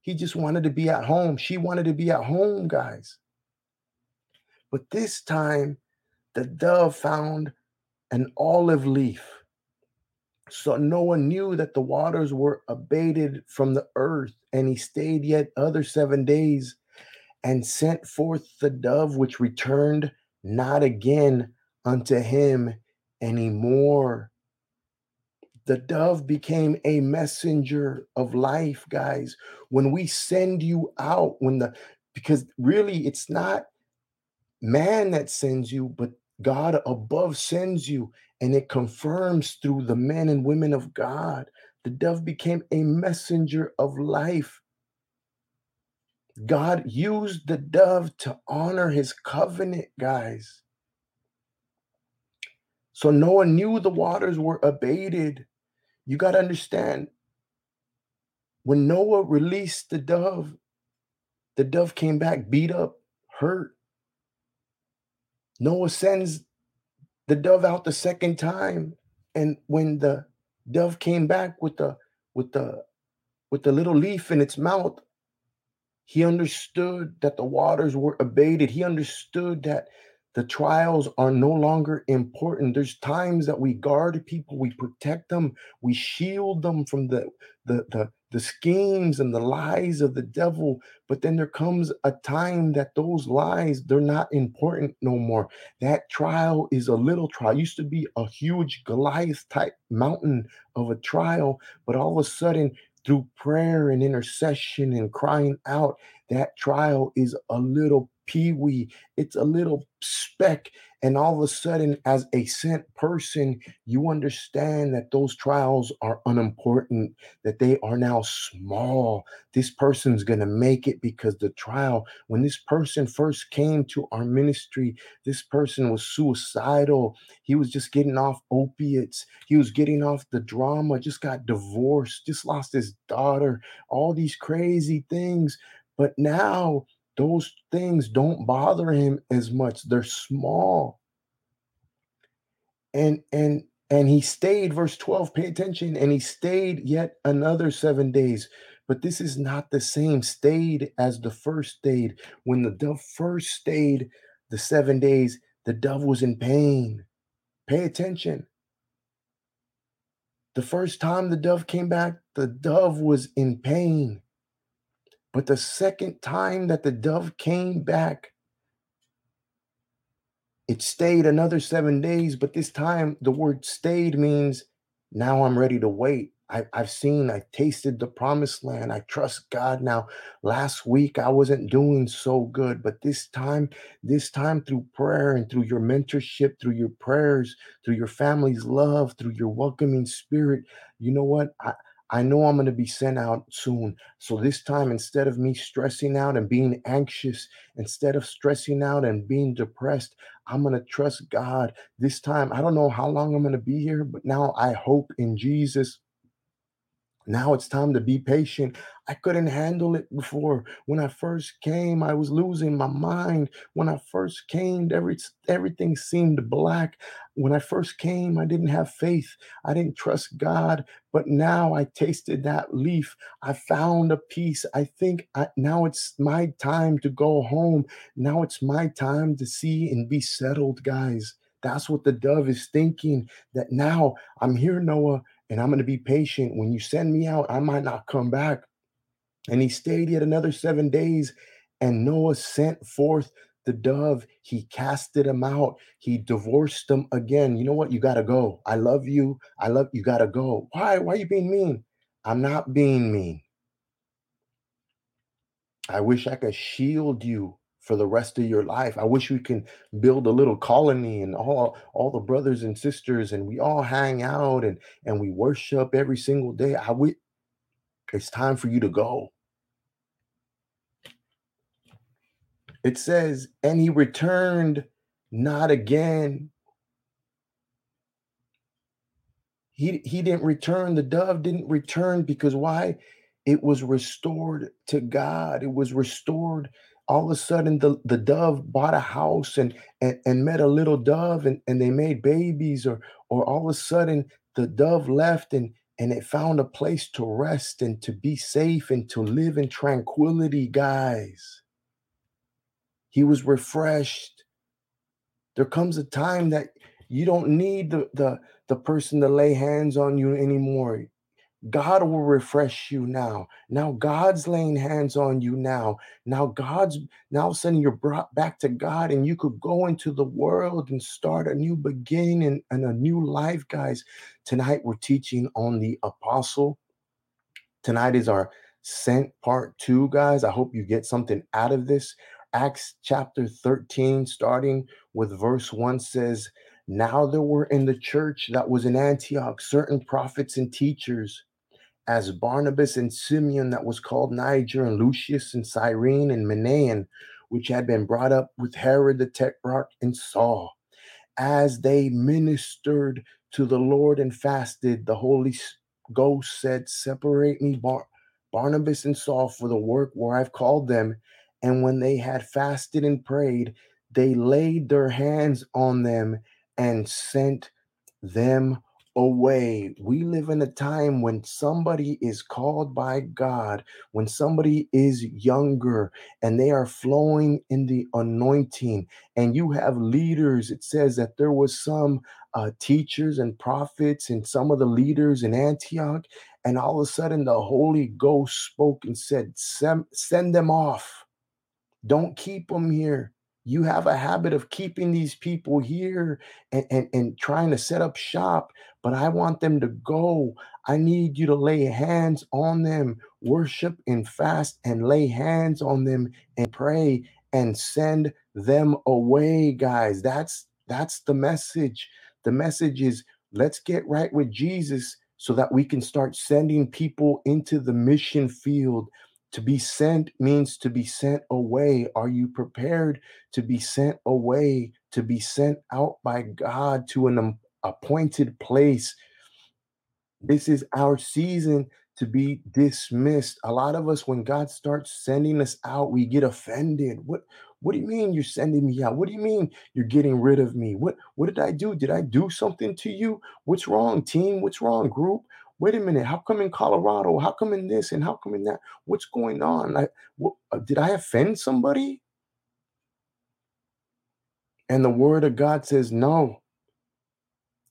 Speaker 1: He just wanted to be at home. She wanted to be at home, guys. But this time, the dove found an olive leaf. So Noah knew that the waters were abated from the earth, and he stayed yet other seven days and sent forth the dove, which returned not again unto him anymore the dove became a messenger of life, guys. When we send you out, when the because really it's not man that sends you, but God above sends you, and it confirms through the men and women of God. The dove became a messenger of life. God used the dove to honor his covenant, guys. So Noah knew the waters were abated. You got to understand when Noah released the dove, the dove came back beat up, hurt. Noah sends the dove out the second time. And when the dove came back with the with the with the little leaf in its mouth, he understood that the waters were abated. He understood that the trials are no longer important. There's times that we guard people, we protect them, we shield them from the the the the schemes and the lies of the devil. But then there comes a time that those lies, they're not important no more. That trial is a little trial. It used to be a huge Goliath type mountain of a trial, but all of a sudden, through prayer and intercession and crying out, that trial is a little peewee. It's a little speck. And all of a sudden, as a sent person, you understand that those trials are unimportant, that they are now small. This person's going to make it because the trial, when this person first came to our ministry, this person was suicidal. He was just getting off opiates. He was getting off the drama, just got divorced, just lost his daughter, all these crazy things. But now those things don't bother him as much. They're small. And and and he stayed, verse 12, pay attention, and he stayed yet another seven days. But this is not the same stayed as the first stayed. When the dove first stayed the seven days, the dove was in pain. Pay attention. The first time the dove came back, the dove was in pain. But the second time that the dove came back, it stayed another seven days. But this time, the word stayed means now I'm ready to wait. I, have seen, I tasted the promised land. I trust God now. Last week, I wasn't doing so good, but this time, this time through prayer and through your mentorship, through your prayers, through your family's love, through your welcoming spirit, you know what? I, I know I'm going to be sent out soon. So this time, instead of me stressing out and being anxious, instead of stressing out and being depressed, I'm going to trust God. This time, I don't know how long I'm going to be here, but now I hope in Jesus now it's time to be patient. I couldn't handle it before. When I first came, I was losing my mind. When I first came, every, everything seemed black. When I first came, I didn't have faith. I didn't trust God. But now I tasted that leaf. I found a peace. I think I, now it's my time to go home. Now it's my time to see and be settled, guys. That's what the dove is thinking that now I'm here, Noah and I'm going to be patient. When you send me out, I might not come back. And he stayed yet another seven days, and Noah sent forth the dove. He casted him out. He divorced them again. You know what? You got to go. I love you. I love you. Got to go. Why? Why are you being mean? I'm not being mean. I wish I could shield you for the rest of your life. I wish we can build a little colony and all all the brothers and sisters and we all hang out and and we worship every single day. I we it's time for you to go. It says, and he returned not again. He, he didn't return. The dove didn't return because why? It was restored to God. It was restored all of a sudden the, the dove bought a house and, and and met a little dove and, and they made babies or or all of a sudden the dove left and and it found a place to rest and to be safe and to live in tranquility guys. He was refreshed. There comes a time that you don't need the the, the person to lay hands on you anymore God will refresh you now. Now God's laying hands on you now. Now God's now sending you're brought back to God, and you could go into the world and start a new beginning and, and a new life, guys. Tonight we're teaching on the apostle. Tonight is our sent part two, guys. I hope you get something out of this. Acts chapter 13, starting with verse 1 says, Now there were in the church that was in Antioch certain prophets and teachers as Barnabas and Simeon, that was called Niger, and Lucius and Cyrene and Manaen, which had been brought up with Herod the Tetrarch and Saul. as they ministered to the Lord and fasted, the Holy Ghost said, Separate me, Bar- Barnabas and Saul, for the work where I've called them. And when they had fasted and prayed, they laid their hands on them and sent them away. We live in a time when somebody is called by God, when somebody is younger and they are flowing in the anointing, and you have leaders. It says that there was some uh, teachers and prophets and some of the leaders in Antioch, and all of a sudden the Holy Ghost spoke and said, Send them off. Don't keep them here you have a habit of keeping these people here and, and, and trying to set up shop, but I want them to go. I need you to lay hands on them, worship and fast, and lay hands on them and pray and send them away, guys. That's that's the message. The message is let's get right with Jesus so that we can start sending people into the mission field to be sent means to be sent away. Are you prepared to be sent away, to be sent out by God to an appointed place? This is our season to be dismissed. A lot of us, when God starts sending us out, we get offended. What what do you mean you're sending me out? What do you mean you're getting rid of me? What what did I do? Did I do something to you? What's wrong, team? What's wrong, group? Wait a minute, how come in Colorado? How come in this and how come in that? What's going on? Like, what, uh, did I offend somebody? And the word of God says, no.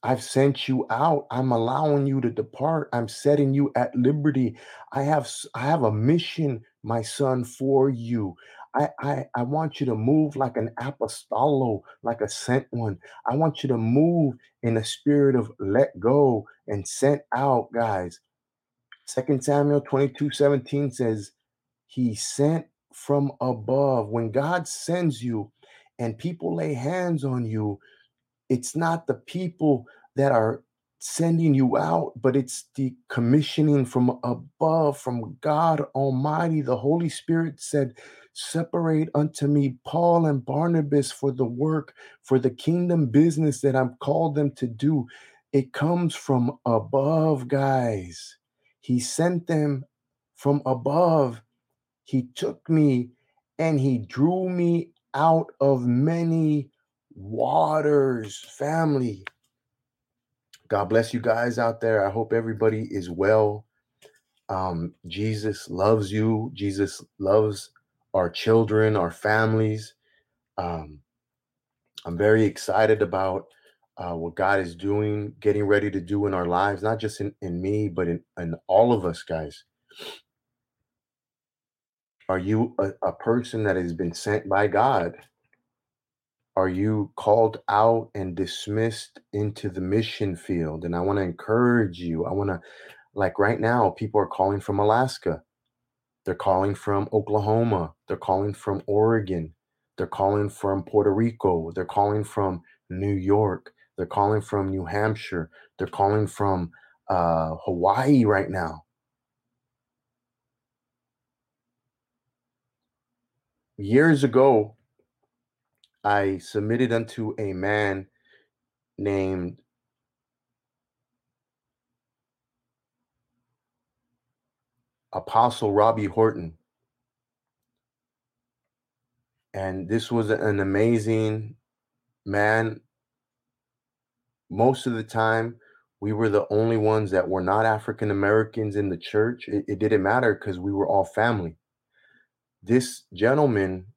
Speaker 1: I've sent you out. I'm allowing you to depart. I'm setting you at liberty. I have I have a mission, my son, for you. I, I, I want you to move like an apostolo, like a sent one. I want you to move in the spirit of let go and sent out, guys. Second Samuel 22 17 says, He sent from above. When God sends you and people lay hands on you, it's not the people that are sending you out, but it's the commissioning from above, from God Almighty. The Holy Spirit said, Separate unto me Paul and Barnabas for the work, for the kingdom business that I've called them to do. It comes from above, guys. He sent them from above. He took me and he drew me out of many waters, family. God bless you guys out there. I hope everybody is well. Um, Jesus loves you. Jesus loves our children, our families. Um, I'm very excited about uh, what God is doing, getting ready to do in our lives, not just in, in me, but in, in all of us, guys. Are you a, a person that has been sent by God? Are you called out and dismissed into the mission field? And I want to encourage you. I want to, like right now, people are calling from Alaska. They're calling from Oklahoma. They're calling from Oregon. They're calling from Puerto Rico. They're calling from New York. They're calling from New Hampshire. They're calling from uh, Hawaii right now. Years ago, I submitted unto a man named Apostle Robbie Horton. And this was an amazing man. Most of the time, we were the only ones that were not African Americans in the church. It, it didn't matter because we were all family. This gentleman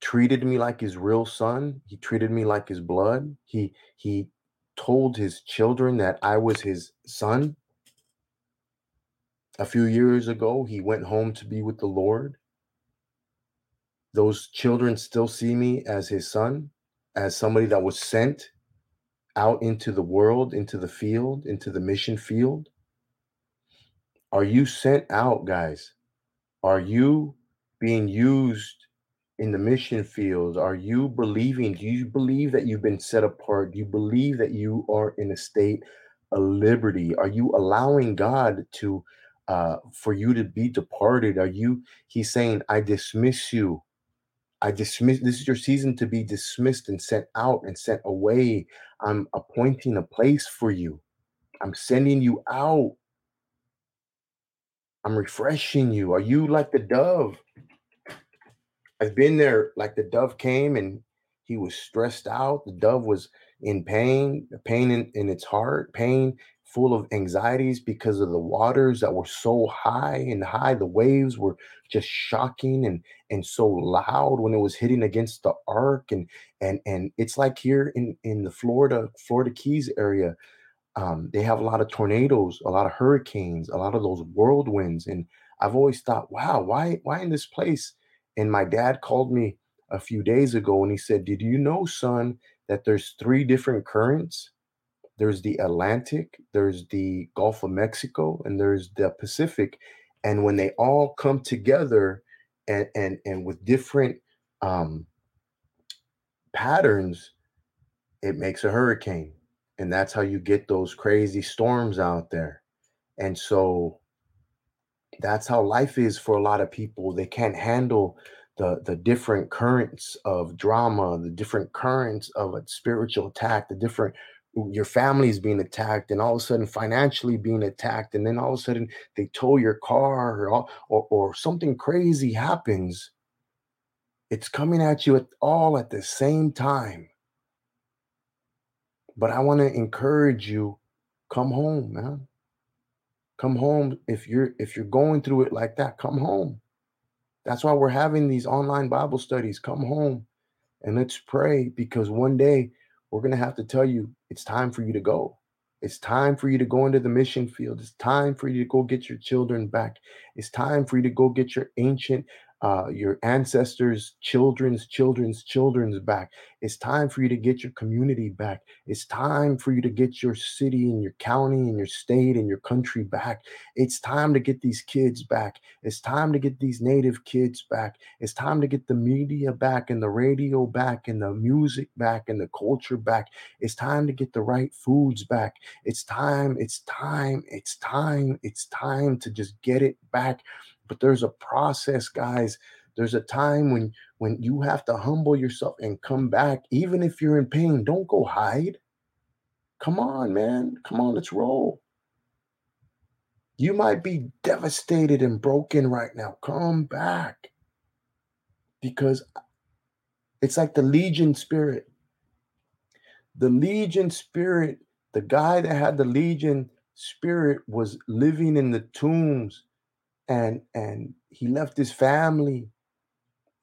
Speaker 1: treated me like his real son. He treated me like his blood. He he told his children that I was his son. A few years ago, he went home to be with the Lord. Those children still see me as his son, as somebody that was sent out into the world, into the field, into the mission field. Are you sent out, guys? Are you being used in the mission field? Are you believing? Do you believe that you've been set apart? Do you believe that you are in a state of liberty? Are you allowing God to uh, for you to be departed? Are you? He's saying, "I dismiss you. I dismiss this is your season to be dismissed and sent out and sent away. I'm appointing a place for you. I'm sending you out. I'm refreshing you. Are you like the dove? I've been there like the dove came and he was stressed out. The dove was in pain, pain in, in its heart, pain full of anxieties because of the waters that were so high and high. The waves were just shocking and and so loud when it was hitting against the ark. And and and it's like here in in the Florida Florida Keys area, um, they have a lot of tornadoes, a lot of hurricanes, a lot of those whirlwinds. And I've always thought, wow, why why in this place? And my dad called me a few days ago and he said, "Did you know, son, that there's three different currents?" there's the Atlantic, there's the Gulf of Mexico, and there's the Pacific. And when they all come together and and and with different um, patterns, it makes a hurricane. And that's how you get those crazy storms out there. And so that's how life is for a lot of people. They can't handle the the different currents of drama, the different currents of a spiritual attack, the different your family's being attacked and all of a sudden financially being attacked and then all of a sudden they tow your car or, or, or something crazy happens. It's coming at you at all at the same time. But i want to encourage you come home man come home if you're if you're going through it like that come home that's why we're having these online bible studies come home and let's pray because one day we're going to have to tell you it's time for you to go. It's time for you to go into the mission field. It's time for you to go get your children back. It's time for you to go get your ancient uh, your ancestors' children's children's children's back. It's time for you to get your community back. It's time for you to get your city and your county and your state and your country back. It's time to get these kids back. It's time to get these native kids back. It's time to get the media back and the radio back and the music back and the culture back. It's time to get the right foods back. It's time, it's time, it's time, it's time to just get it back but there's a process guys. There's a time when when you have to humble yourself and come back even if you're in pain don't go hide. Come on man. Come on let's roll. You might be devastated and broken right now. Come back. Because it's like the legion spirit. The legion spirit the guy that had the legion spirit was living in the tombs and and he left his family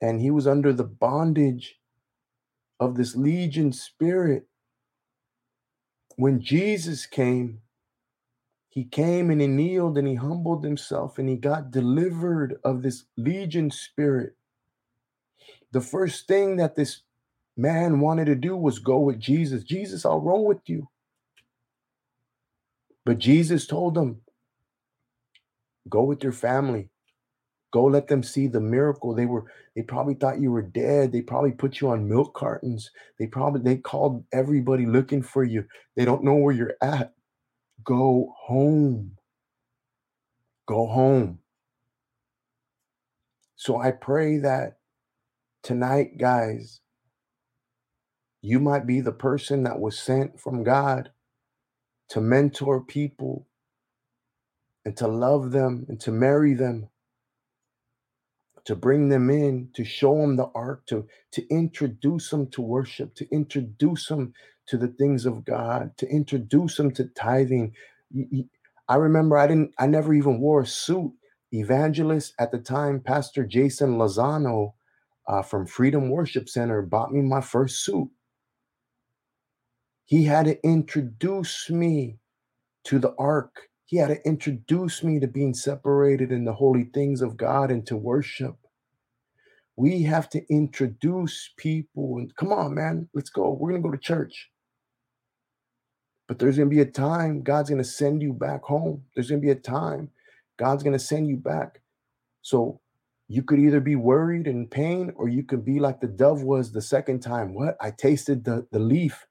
Speaker 1: and he was under the bondage of this legion spirit. When jesus came he came and he kneeled and he humbled himself and he got delivered of this legion spirit. The first thing that this man wanted to do was go with jesus. Jesus i'll roll with you. But jesus told him Go with your family. Go let them see the miracle. They were, they probably thought you were dead. They probably put you on milk cartons. They probably, they called everybody looking for you. They don't know where you're at. Go home. Go home. So I pray that tonight, guys, you might be the person that was sent from God to mentor people and to love them and to marry them, to bring them in, to show them the ark, to, to introduce them to worship, to introduce them to the things of God, to introduce them to tithing. I remember I didn't, I never even wore a suit. Evangelist at the time, Pastor Jason Lozano uh, from Freedom Worship Center bought me my first suit. He had to introduce me to the ark he had to introduce me to being separated in the holy things of God and to worship. We have to introduce people and come on, man, let's go. We're going to go to church. But there's going to be a time God's going to send you back home. There's going to be a time God's going to send you back. So you could either be worried and pain or you could be like the dove was the second time. What? I tasted the, the leaf.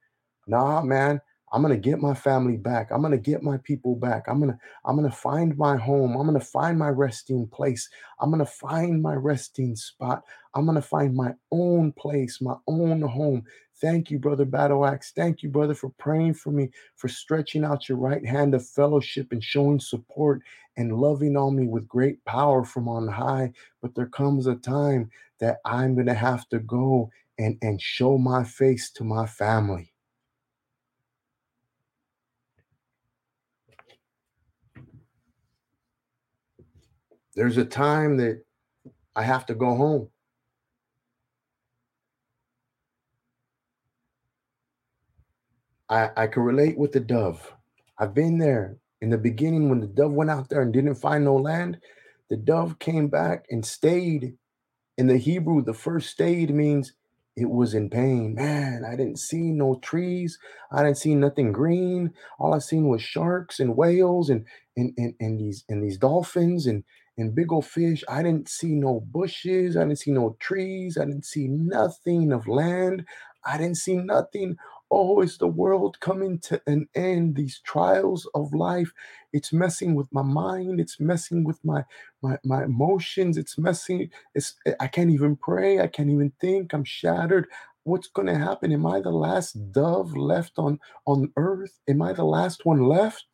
Speaker 1: Nah, man, I'm going to get my family back. I'm going to get my people back. I'm going to I'm going to find my home. I'm going to find my resting place. I'm going to find my resting spot. I'm going to find my own place, my own home. Thank you, brother Battle Axe. Thank you, brother, for praying for me, for stretching out your right hand of fellowship and showing support and loving on me with great power from on high. But there comes a time that I'm going to have to go and, and show my face to my family. There's a time that I have to go home. I, I can relate with the dove. I've been there in the beginning when the dove went out there and didn't find no land. The dove came back and stayed. In the Hebrew, the first stayed means it was in pain. Man, I didn't see no trees. I didn't see nothing green. All I seen was sharks and whales and and and, and these and these dolphins and and big old fish. I didn't see no bushes. I didn't see no trees. I didn't see nothing of land. I didn't see nothing. Oh, is the world coming to an end? These trials of life, it's messing with my mind. It's messing with my my my emotions. It's messing. It's I can't even pray. I can't even think. I'm shattered. What's going to happen? Am I the last dove left on on earth? Am I the last one left?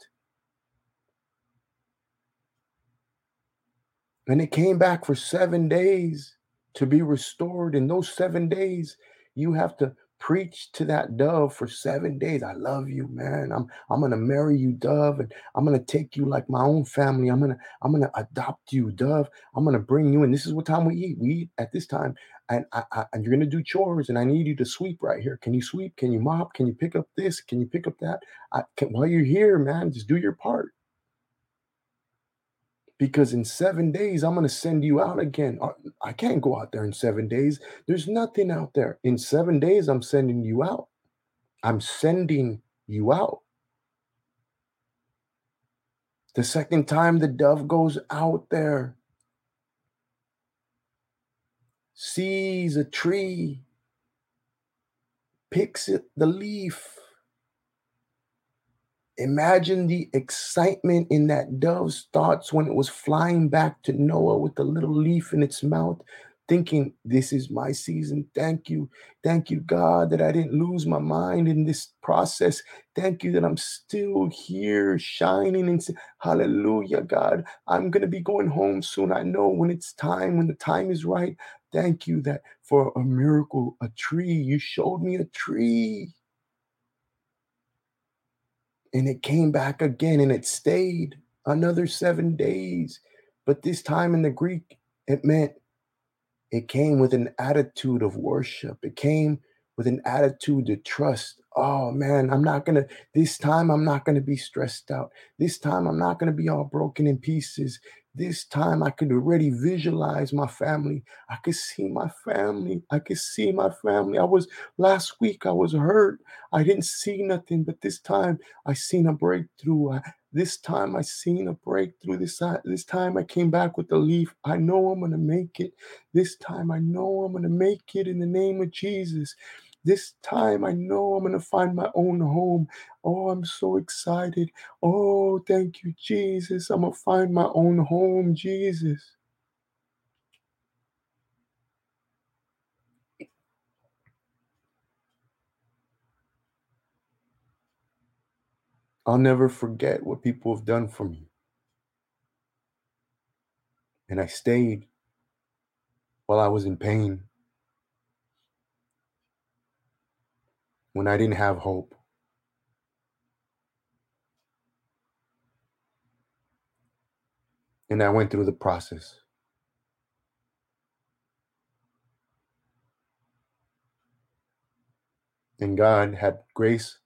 Speaker 1: And it came back for seven days to be restored. In those seven days, you have to preach to that dove for seven days. I love you, man. I'm I'm gonna marry you, dove, and I'm gonna take you like my own family. I'm gonna I'm gonna adopt you, dove. I'm gonna bring you in. This is what time we eat. We eat at this time, and I, I, and you're gonna do chores, and I need you to sweep right here. Can you sweep? Can you mop? Can you pick up this? Can you pick up that? I can, while you're here, man, just do your part because in seven days I'm going to send you out again. I can't go out there in seven days. There's nothing out there. In seven days, I'm sending you out. I'm sending you out. The second time the dove goes out there, sees a tree, picks it, the leaf, Imagine the excitement in that dove's thoughts when it was flying back to Noah with the little leaf in its mouth, thinking, This is my season. Thank you. Thank you, God, that I didn't lose my mind in this process. Thank you that I'm still here shining and Hallelujah, God. I'm going to be going home soon. I know when it's time, when the time is right. Thank you that for a miracle, a tree, you showed me a tree and it came back again and it stayed another seven days. But this time in the Greek, it meant it came with an attitude of worship. It came with an attitude to trust. Oh man, I'm not gonna, this time I'm not gonna be stressed out. This time I'm not gonna be all broken in pieces. This time I could already visualize my family. I could see my family. I could see my family. I was last week, I was hurt. I didn't see nothing, but this time I seen a breakthrough. I, this time I seen a breakthrough. This, uh, this time I came back with the leaf. I know I'm going to make it. This time I know I'm going to make it in the name of Jesus. This time I know I'm going to find my own home. Oh, I'm so excited. Oh, thank you, Jesus. I'm going to find my own home, Jesus. I'll never forget what people have done for me. And I stayed while I was in pain. When I didn't have hope. And I went through the process. And God had grace.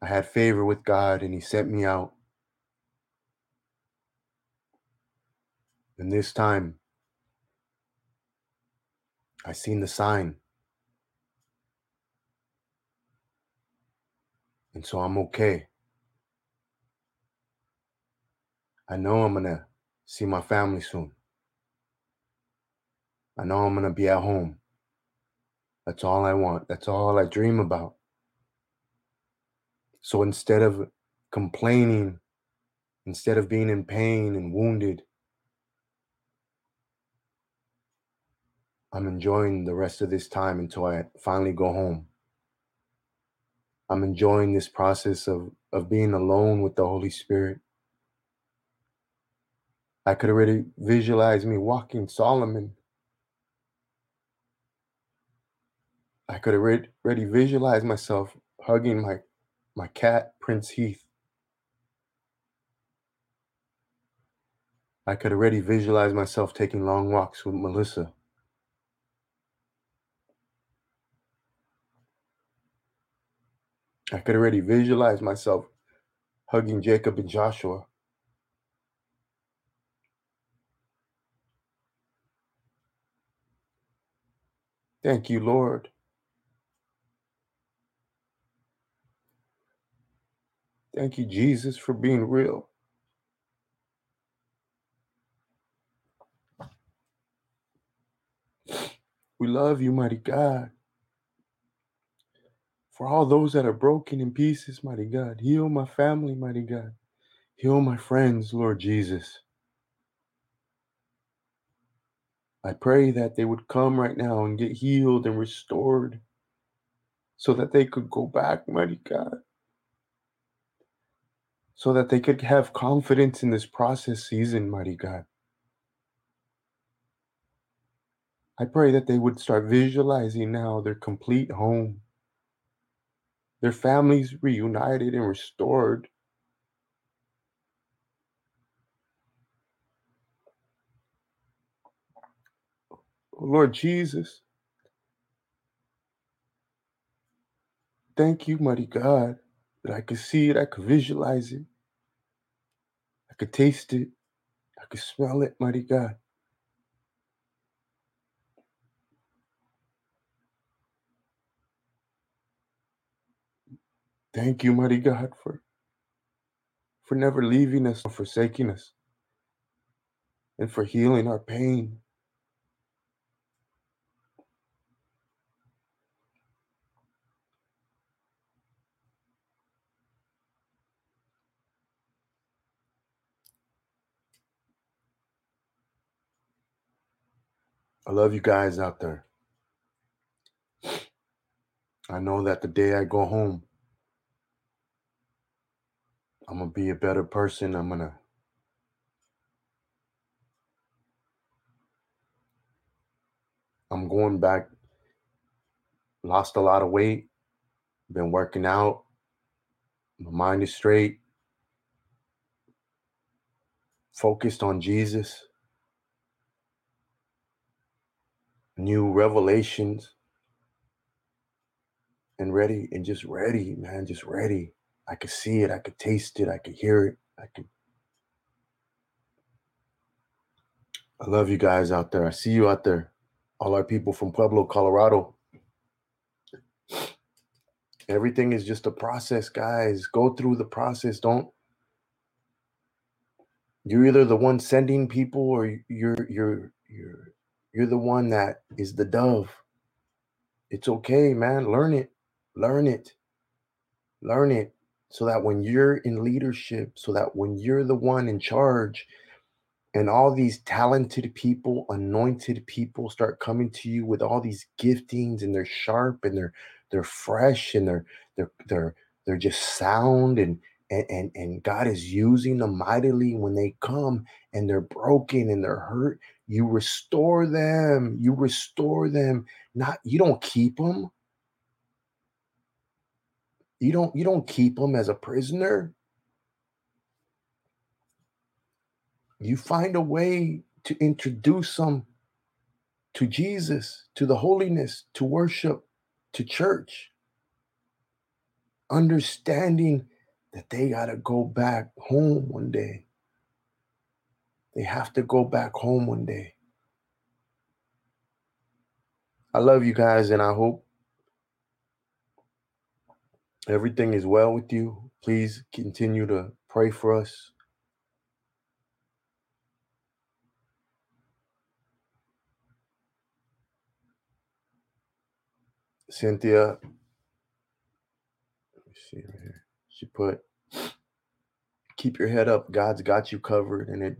Speaker 1: I had favor with God, and He sent me out. And this time, I seen the sign. And so I'm okay. I know I'm going to see my family soon. I know I'm going to be at home. That's all I want. That's all I dream about. So instead of complaining, instead of being in pain and wounded, I'm enjoying the rest of this time until I finally go home. I'm enjoying this process of, of being alone with the Holy Spirit. I could already visualize me walking Solomon. I could already, visualize myself hugging my, my cat, Prince Heath. I could already visualize myself taking long walks with Melissa. I could already visualize myself hugging Jacob and Joshua. Thank you, Lord. Thank you, Jesus, for being real. We love you, mighty God. For all those that are broken in pieces, mighty God, heal my family, mighty God. Heal my friends, Lord Jesus. I pray that they would come right now and get healed and restored so that they could go back, mighty God. So that they could have confidence in this process season, mighty God. I pray that they would start visualizing now their complete home, their families reunited and restored. Oh, Lord Jesus, thank you, mighty God, that I could see it, I could visualize it, I could taste it, I could smell it, mighty God. Thank you, mighty God, for, for never leaving us or forsaking us and for healing our pain. I love you guys out there. I know that the day I go home, I'm to be a better person. I'm to I'm going back lost a lot of weight, been working out. My mind is straight. Focused on Jesus. New revelations. And ready and just ready, man, just ready. I could see it, I could taste it, I could hear it. I could I love you guys out there. I see you out there. All our people from Pueblo, Colorado. Everything is just a process, guys. Go through the process. Don't you're either the one sending people or you're you're you're you're the one that is the dove. It's okay, man. Learn it. Learn it. Learn it so that when you're in leadership, so that when you're the one in charge, and all these talented people, anointed people start coming to you with all these giftings and they're sharp and they're they're fresh and they're they're they're they're just sound and and and, and God is using them mightily when they come and they're broken and they're hurt. You restore them. You restore them. Not you don't keep them. You don't you don't keep them as a prisoner. You find a way to introduce them to Jesus, to the holiness, to worship, to church, understanding that they got to go back home one day. They have to go back home one day. I love you guys, and I hope everything is well with you. Please continue to pray for us. Cynthia, let me see right here. She put, keep your head up. God's got you covered, and it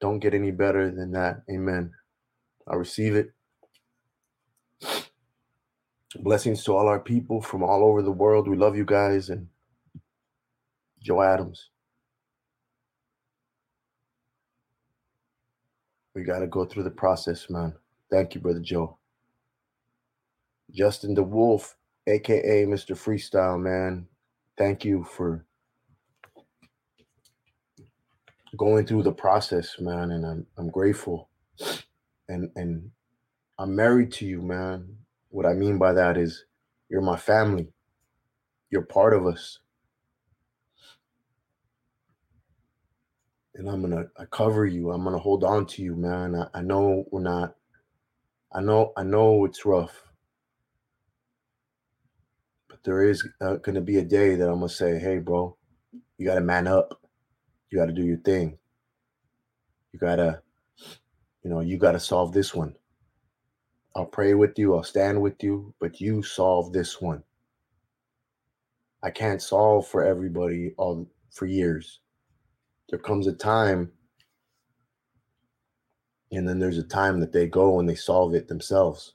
Speaker 1: don't get any better than that. Amen. I receive it. Blessings to all our people from all over the world. We love you guys. And Joe Adams. We got to go through the process, man. Thank you, Brother Joe. Justin the Wolf, aka Mr. Freestyle, man. Thank you for going through the process, man, and I'm I'm grateful. And and I'm married to you, man. What I mean by that is you're my family. You're part of us. And I'm gonna I cover you. I'm gonna hold on to you, man. I, I know we're not. I know I know it's rough, but there is uh, gonna be a day that I'm gonna say, "Hey, bro, you gotta man up. You gotta do your thing. You gotta, you know, you gotta solve this one. I'll pray with you. I'll stand with you, but you solve this one. I can't solve for everybody all for years. There comes a time, and then there's a time that they go and they solve it themselves.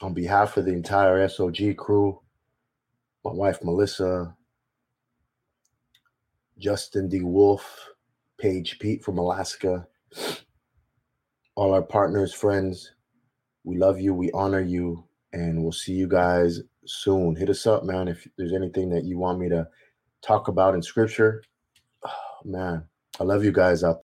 Speaker 1: On behalf of the entire SOG crew, my wife Melissa, Justin D. Wolf, Paige Pete from Alaska, all our partners, friends, we love you, we honor you, and we'll see you guys soon. Hit us up, man, if there's anything that you want me to talk about in scripture. Oh, man, I love you guys out